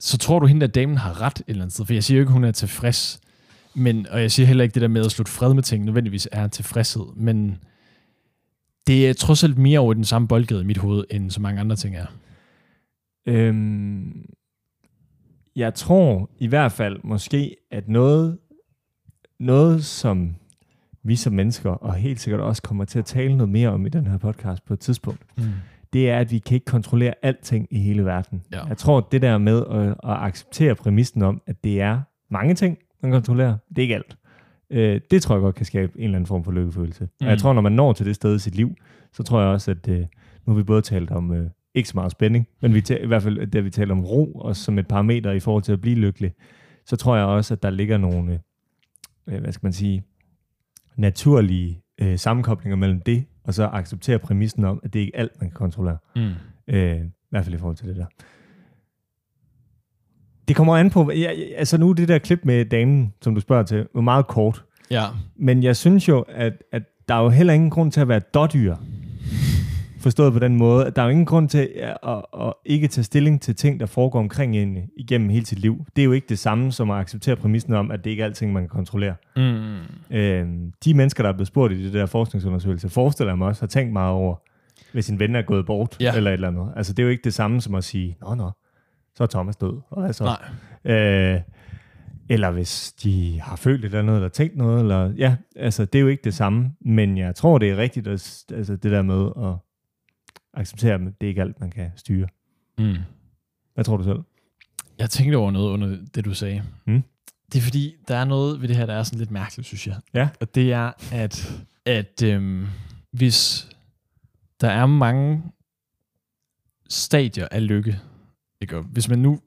så tror du, hende der damen har ret et eller andet sted? For jeg siger jo ikke, hun er tilfreds. Men, og jeg siger heller ikke, det der med at slutte fred med ting nødvendigvis er tilfredshed. Men det er trods alt mere over den samme boldgade i mit hoved, end så mange andre ting er. Øhm, jeg tror i hvert fald måske, at noget, noget som vi som mennesker, og helt sikkert også kommer til at tale noget mere om i den her podcast på et tidspunkt, Mm. det er, at vi kan ikke kontrollere alting i hele verden. Ja. Jeg tror, det der med at, at acceptere præmissen om, at det er mange ting, man kontrollerer, det er ikke alt. Øh, det tror jeg godt kan skabe en eller anden form for lykkefølelse. Mm. Og jeg Mm. tror, når man når til det sted i sit liv, så tror jeg også, at øh, nu har vi både talt om øh, ikke så meget spænding, men vi i hvert fald, da vi taler om ro, også som et parameter i forhold til at blive lykkelig, så tror jeg også, at der ligger nogle, øh, hvad skal man sige, naturlige øh, sammenkoblinger mellem det, og så acceptere præmissen om, at det ikke er alt, man kan kontrollere. Mm. Øh, I hvert fald i forhold til det der. Det kommer an på, ja, altså nu det der klip med damen, som du spørger til, var meget kort. Ja. Men jeg synes jo, at, at der er jo heller ingen grund til at være dårdyr. Forstået på den måde, at der er jo ingen grund til at, at, at ikke tage stilling til ting, der foregår omkring en igennem hele sit liv. Det er jo ikke det samme som at acceptere præmissen om, at det ikke er alting, man kan kontrollere. Mm. Øh, de mennesker, der er blevet spurgt i det der forskningsundersøgelse, forestiller jeg mig også, har tænkt meget over, hvis en ven er gået bort, Ja. eller et eller andet. Altså, det er jo ikke det samme som at sige, nå, nå, så er Thomas død. Og hvad så? Nej. Øh, eller hvis de har følt et eller andet, eller tænkt noget, eller, ja, altså, det er jo ikke det samme, men jeg tror, det er rigtigt, at, altså, det der med at acceptere, at det er ikke alt, man kan styre. Mm. Hvad tror du selv? Jeg tænkte over noget under det, du sagde. Mm. Det er fordi, der er noget ved det her, der er sådan lidt mærkeligt, synes jeg. Ja. Og det er, at, at øhm, hvis der er mange stadier af lykke, ikke? Hvis man nu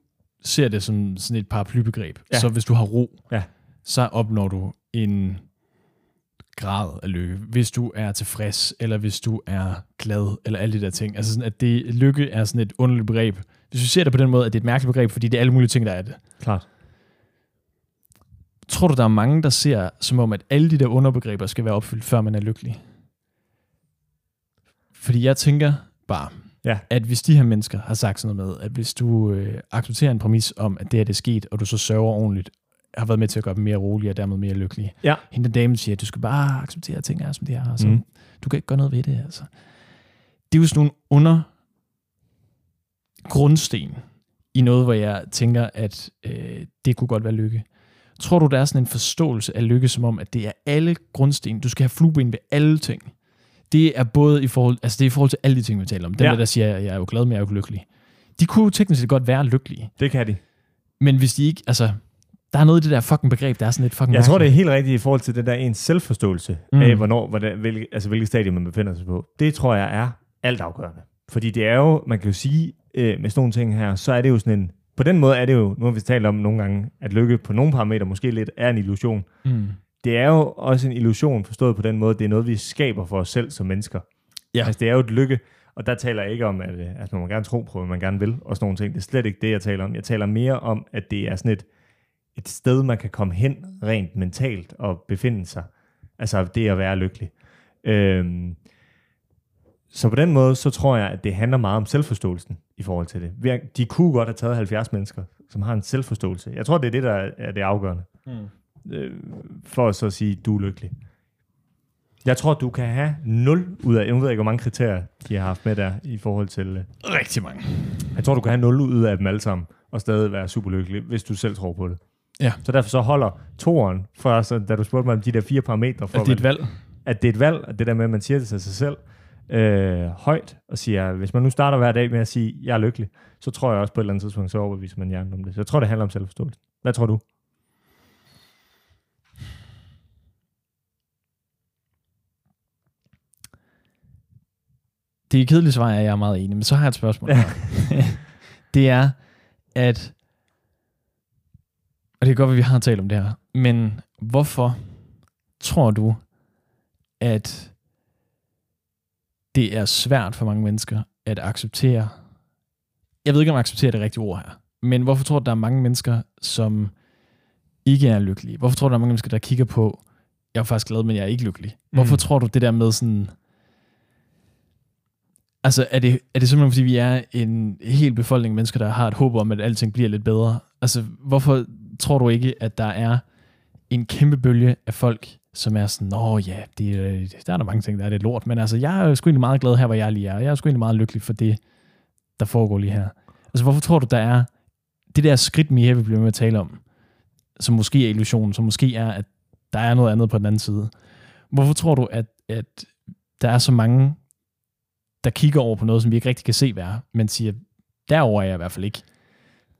ser det som sådan et paraplybegreb, ja. så hvis du har ro, Ja. så opnår du en grad af lykke. Hvis du er tilfreds, eller hvis du er glad, eller alle de der ting. Altså sådan, at det, lykke er sådan et underligt begreb. Hvis vi ser det på den måde, at det er et mærkeligt begreb, fordi det er alle mulige ting, der er det. Klart. Tror du, der er mange, der ser som om, at alle de der underbegreber skal være opfyldt, før man er lykkelig? Fordi jeg tænker bare, Ja. at hvis de her mennesker har sagt sådan noget med, at hvis du øh, accepterer en præmis om, at det her det er sket, og du så sørger ordentligt, har været med til at gøre dem mere rolige og dermed mere lykkelige. Ja. Hende der damen siger, at du skal bare acceptere, at ting er, som de er. Altså. Mm. Du kan ikke gøre noget ved det. Altså. Det er jo sådan nogle under grundsten i noget, hvor jeg tænker, at øh, det kunne godt være lykke. Tror du, der er sådan en forståelse af lykke, som om, at det er alle grundsten? Du skal have flueben ved alle ting. Det er både i forhold, altså det er i forhold til alle de ting, vi taler om. Dem, Ja. der, der siger, at jeg er jo glad, men jeg er jo lykkelig. De kunne jo teknisk set godt være lykkelige. Det kan de. Men hvis de ikke, altså, der er noget i det der fucking begreb, der er sådan lidt fucking Jeg tror, det er helt rigtigt i forhold til det der ens selvforståelse mm. Af, hvornår, hvordan, hvilke, altså, hvilket stadie man befinder sig på. Det tror jeg er altafgørende. Fordi det er jo, man kan jo sige, øh, med sådan nogle ting her, så er det jo sådan en, på den måde er det jo, nu har vi talt om nogle gange, at lykke på nogle parametre måske lidt er en illusion. Mm. Det er jo også en illusion, forstået på den måde, det er noget, vi skaber for os selv som mennesker. Ja. Altså det er jo et lykke, og der taler jeg ikke om, at øh, altså, man må gerne tro på, hvad man gerne vil, og sådan nogle ting. Det er slet ikke det, jeg taler om. Jeg taler mere om, at det er sådan et, et sted, man kan komme hen rent mentalt og befinde sig. Altså det at være lykkelig. Øhm, så på den måde, så tror jeg, at det handler meget om selvforståelsen i forhold til det. De kunne godt have taget 70 mennesker, som har en selvforståelse. Jeg tror, det er det, der er det afgørende. Mm. Øh, for at så sige, du er lykkelig. Jeg tror, du kan have 0 ud af, jeg ved ikke, hvor mange kriterier de har haft med der i forhold til, øh, Rigtig mange. jeg tror, du kan have 0 ud af dem alle sammen, og stadig være super lykkelig, hvis du selv tror på det. Ja. Så derfor så holder toeren, for så, da du spurgte mig om de der fire parametre, for Altså, det er et valg. at det er et valg, og det der med, at man siger det til sig selv øh, højt, og siger, hvis man nu starter hver dag med at sige, jeg er lykkelig, så tror jeg også på et eller andet tidspunkt, så overbeviser man hjernen om det. Så jeg tror, det handler om selvforståelse. Hvad tror du? det svar er, at jeg er meget enig, men så har jeg et spørgsmål. Ja. <laughs> det er, at, og det kan godt at vi har talt om det her, men hvorfor tror du, at det er svært for mange mennesker at acceptere, jeg ved ikke, om acceptere det rigtige ord her, men hvorfor tror du, at der er mange mennesker, som ikke er lykkelige? Hvorfor tror du, der er mange mennesker, der kigger på, jeg er faktisk glad, men jeg er ikke lykkelig? Hvorfor mm. tror du det der med sådan, Altså, er det, er det simpelthen, fordi vi er en hel befolkning af mennesker, der har et håb om, at alting bliver lidt bedre? Altså, hvorfor tror du ikke, at der er en kæmpe bølge af folk, som er sådan, nå ja, det, øh, der er der mange ting, der er lidt lort, men altså, jeg er sgu egentlig meget glad her, hvor jeg lige er. Jeg er sgu egentlig meget lykkelig for det, der foregår lige her. Altså, hvorfor tror du, der er det der skridt, mere, vi bliver med at tale om, som måske er illusionen, som måske er, at der er noget andet på den anden side. Hvorfor tror du, at, at der er så mange der kigger over på noget, som vi ikke rigtig kan se være, men siger, derover er jeg i hvert fald ikke.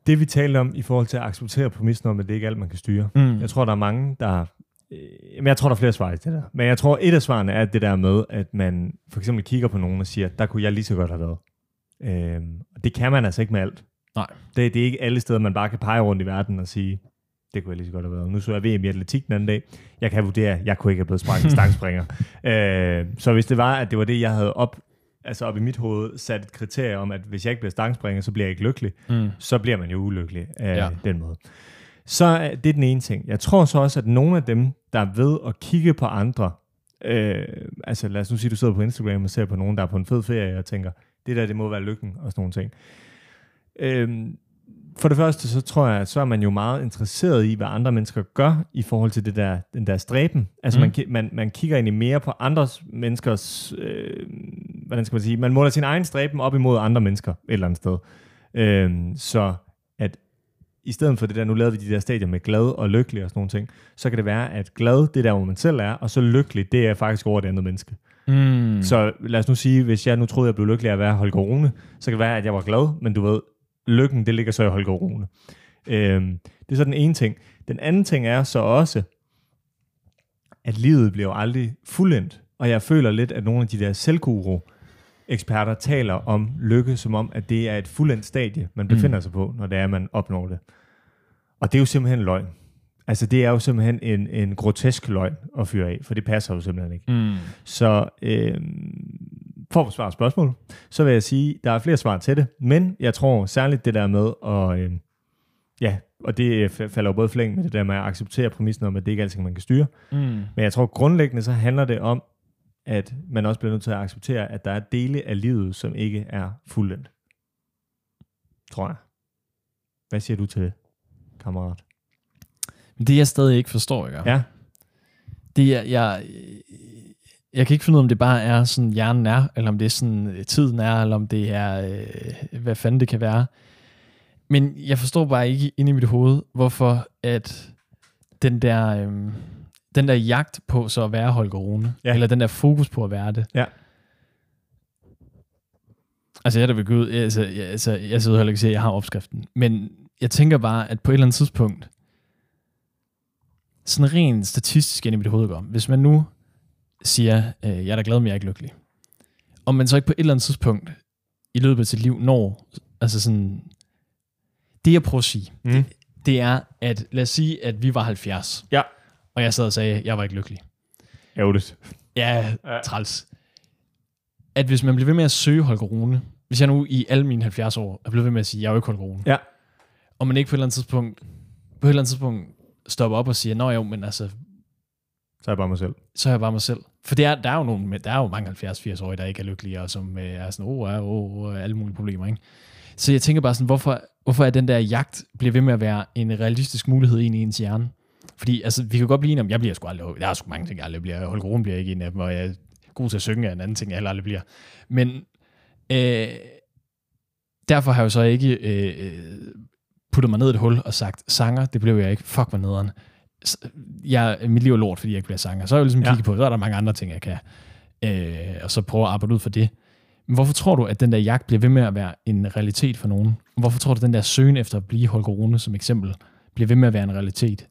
Det vi talte om i forhold til at acceptere præmissen om, at det ikke er alt, man kan styre. Mm. Jeg tror, der er mange, der... Øh, men jeg tror, der er flere svar i det der. Men jeg tror, et af svarene er det der med, at man for eksempel kigger på nogen og siger, der kunne jeg lige så godt have været. Og det kan man altså ikke med alt. Nej. Det, det er ikke alle steder, man bare kan pege rundt i verden og sige, det kunne jeg lige så godt have været. Nu så jeg VM i atletik den anden dag. Jeg kan vurdere, at jeg kunne ikke have blevet sprængt <laughs> stangspringer. øh, så hvis det var, at det var det, jeg havde op, altså op i mit hoved sat et kriterie om, at hvis jeg ikke bliver stangspringer, så bliver jeg ikke lykkelig. Mm. Så bliver man jo ulykkelig af ja. den måde. Så det er den ene ting. Jeg tror så også, at nogle af dem, der er ved at kigge på andre, øh, altså lad os nu sige, du sidder på Instagram og ser på nogen, der er på en fed ferie, og tænker, det der, det må være lykken, og sådan nogle ting. Øh, for det første, så tror jeg, så er man jo meget interesseret i, hvad andre mennesker gør i forhold til det der, den der stræben. Altså mm. man, man, man kigger egentlig mere på andres menneskers, øh, hvordan skal man sige, man måler sin egen stræben op imod andre mennesker et eller andet sted. Øh, så at i stedet for det der, nu lavede vi de der stadier med glad og lykkelig og sådan nogle ting, så kan det være, at glad, det der, hvor man selv er, og så lykkelig, det er faktisk over det andet menneske. Mm. Så lad os nu sige, hvis jeg nu troede, jeg blev lykkelig af at være Holger Rune, så kan det være, at jeg var glad, men du ved, lykken, det ligger så i Holger Rune. Øhm, det er så den ene ting. Den anden ting er så også, at livet bliver jo aldrig fuldendt. Og jeg føler lidt, at nogle af de der selvguru eksperter taler om lykke, som om, at det er et fuldendt stadie, man befinder mm. sig på, når det er, man opnår det. Og det er jo simpelthen løgn. Altså, det er jo simpelthen en, en grotesk løgn at fyre af, for det passer jo simpelthen ikke. Mm. Så øh, for at svare spørgsmål, så vil jeg sige, der er flere svar til det, men jeg tror særligt det der med at, øh, ja, og det falder jo både flæng med det der med at acceptere præmissen om, at det ikke er alting, man kan styre. Mm. Men jeg tror grundlæggende, så handler det om, at man også bliver nødt til at acceptere, at der er dele af livet, som ikke er fuldendt. Tror jeg. Hvad siger du til det, kammerat? Det jeg stadig ikke forstår, ikke? Ja. Det er, jeg, jeg kan ikke finde ud af, om det bare er sådan, hjernen er, eller om det er sådan, øh, tiden er, eller om det er, øh, hvad fanden det kan være. Men jeg forstår bare ikke inde i mit hoved, hvorfor at den der, øh, den der jagt på så at være Holger Rune, ja. eller den der fokus på at være det. Ja. Altså jeg er da ved Gud, altså, jeg, altså, jeg sidder heller ikke og siger, at jeg har opskriften, men jeg tænker bare, at på et eller andet tidspunkt, sådan rent statistisk ind i mit hoved går, hvis man nu siger, øh, jeg er da glad, men jeg er ikke lykkelig. Om man så ikke på et eller andet tidspunkt i løbet af sit liv når, altså sådan, det jeg prøver at sige, mm. det, det er, at lad os sige, at vi var 70, ja. Og jeg sad og sagde, at jeg var ikke lykkelig. Ærgerligt. Ja, træls. At hvis man bliver ved med at søge Holger Rune, hvis jeg nu i alle mine 70 år er blevet ved med at sige, at jeg er jo ikke Holger Rune, ja. og man ikke på et eller andet tidspunkt, på et eller andet tidspunkt stopper op og siger, nå jo, men altså, så er jeg bare mig selv. Så er jeg bare mig selv. For det er, der, er jo nogle, der er jo mange 70-80-årige, der ikke er lykkelige, og som øh, er sådan, åh, oh, oh, oh, alle mulige problemer, ikke? Så jeg tænker bare sådan, hvorfor, hvorfor er den der jagt bliver ved med at være en realistisk mulighed ind i ens hjerne? Fordi altså, vi kan godt blive enige om, jeg bliver sgu aldrig, der er sgu mange ting, jeg aldrig bliver. Holger Rune bliver ikke en af dem, og jeg er god til at synge er en anden ting, jeg aldrig bliver. Men øh, derfor har jeg jo så ikke øh, puttet mig ned i et hul og sagt, sanger, det blev jeg ikke, fuck hvor nederen jeg, mit liv er lort, fordi jeg ikke bliver sanger. Så er jeg ligesom ja. kigge på, så er der mange andre ting, jeg kan. Øh, og så prøve at arbejde ud for det. Men hvorfor tror du, at den der jagt bliver ved med at være en realitet for nogen? Hvorfor tror du, at den der søgen efter at blive Holger Rune som eksempel, bliver ved med at være en realitet?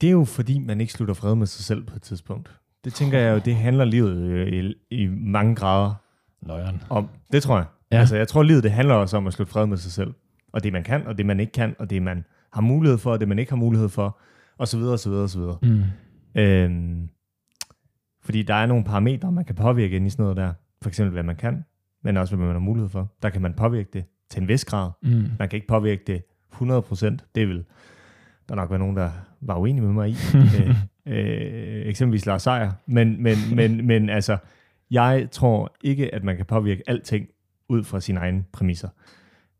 Det er jo fordi, man ikke slutter fred med sig selv på et tidspunkt. det tænker jeg jo, det handler livet øh, i, i mange grader Nøjeren. om. Det tror jeg. Ja. Altså, jeg tror, livet det handler også om at slutte fred med sig selv. Og det, man kan, og det, man ikke kan, og det, man har mulighed for, og det, man ikke har mulighed for, og så videre, og så videre, og så videre. Mm. Øhm, fordi der er nogle parametre, man kan påvirke ind i sådan noget der. For eksempel, hvad man kan, men også, hvad man har mulighed for. Der kan man påvirke det til en vis grad. Mm. Man kan ikke påvirke det 100%. Det vil der nok være nogen, der var uenige med mig i. <laughs> øh, øh, eksempelvis Lars Seier. Men, men, <laughs> men, men altså, jeg tror ikke, at man kan påvirke alting ud fra sine egne præmisser.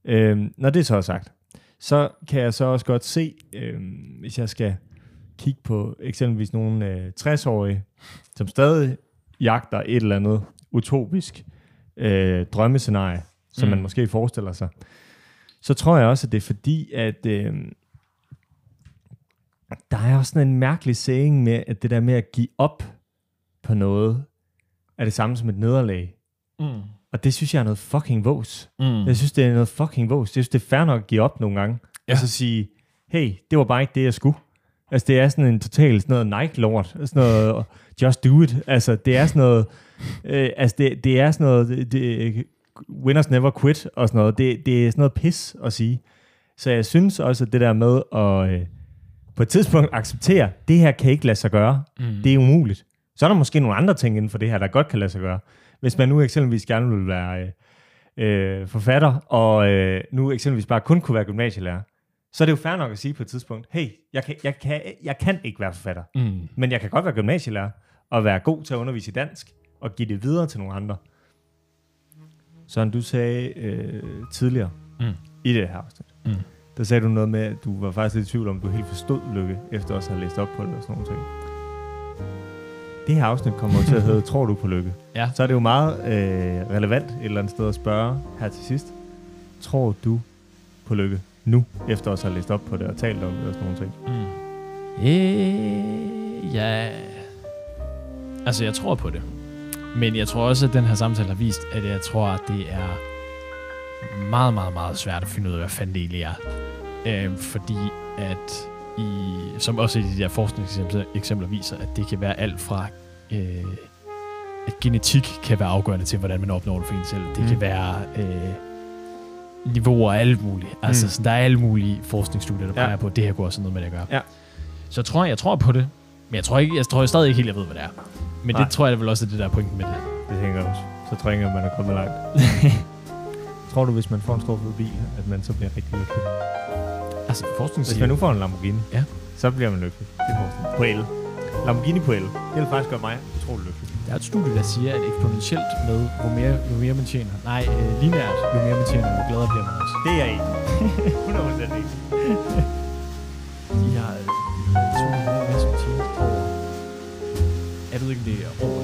Øh, når det så er sagt, så kan jeg så også godt se, øh, hvis jeg skal kigge på eksempelvis nogle øh, 60-årige, som stadig jagter et eller andet utopisk øh, drømmescenarie, som mm. man måske forestiller sig, så tror jeg også, at det er fordi, at øh, der er også sådan en mærkelig saying med, at det der med at give op på noget, er det samme som et nederlag. Mm. Og det synes jeg er noget fucking vås. Mm. Jeg synes, det er noget fucking vås. Jeg synes, det er fair nok at give op nogle gange. Ja. Og så sige, hey, det var bare ikke det, jeg skulle. Altså, det er sådan en total sådan noget Nike-lort. Sådan noget, <laughs> just do it. Altså, det er sådan noget, øh, altså, det, det er sådan noget, det, winners never quit og sådan noget. Det, det er sådan noget pis at sige. Så jeg synes også, at det der med at øh, på et tidspunkt acceptere, det her kan ikke lade sig gøre. Mm. Det er umuligt. Så er der måske nogle andre ting inden for det her, der godt kan lade sig gøre. Hvis man nu eksempelvis gerne vil være øh, øh, forfatter, og øh, nu eksempelvis bare kun kunne være gymnasielærer, så er det jo fair nok at sige på et tidspunkt, hey, jeg kan, jeg kan, jeg kan ikke være forfatter, Mm. men jeg kan godt være gymnasielærer, og være god til at undervise i dansk, og give det videre til nogle andre. Sådan du sagde øh, tidligere Mm. i det her afsnit, Mm. Der sagde du noget med, at du var faktisk lidt i tvivl om, du helt forstod lykke, efter også at have læst op på det og sådan nogle ting. Det her afsnit kommer til at hedde, <laughs> tror du på lykke? Ja. Så er det jo meget øh, relevant et eller andet sted at spørge her til sidst. Tror du på lykke nu, efter også at have læst op på det og talt om det og sådan nogle ting? Mm. Øh, ja. Altså, jeg tror på det. Men jeg tror også, at den her samtale har vist, at jeg tror, at det er meget, meget, meget svært at finde ud af, hvad fanden det egentlig er. Øh, fordi at, i, som også i de der forskningseksempler viser, at det kan være alt fra, øh, at genetik kan være afgørende til, hvordan man opnår det for en selv. Det mm. kan være øh, niveauer af alt muligt. Altså, Mm. mm. der er alle mulige forskningsstudier, der Ja. peger på, at det her går sådan noget med det at gøre. Ja. Så jeg tror, jeg tror på det, men jeg tror, ikke, jeg tror stadig ikke helt, jeg ved, hvad det er. Men Nej. det tror jeg vel også er det, der er pointen med det. Det tænker jeg også. Så tror jeg ikke, at man er kommet langt. <laughs> Tror du, hvis man får en stor fed bil, at man så bliver rigtig lykkelig? Altså, forskning Hvis man nu får en Lamborghini, Ja. så bliver man lykkelig. Det er forskning. På el. Lamborghini på el. Det vil faktisk gøre mig utrolig lykkelig. Der er et studie, der siger, at eksponentielt med, hvor mere, jo mere man tjener. Nej, øh, lineært, jo mere man tjener, jo gladere bliver man også. Det er jeg enig. i. <laughs> 100% enig. De har øh, to en masse man tjener over... Jeg ved ikke, om det er over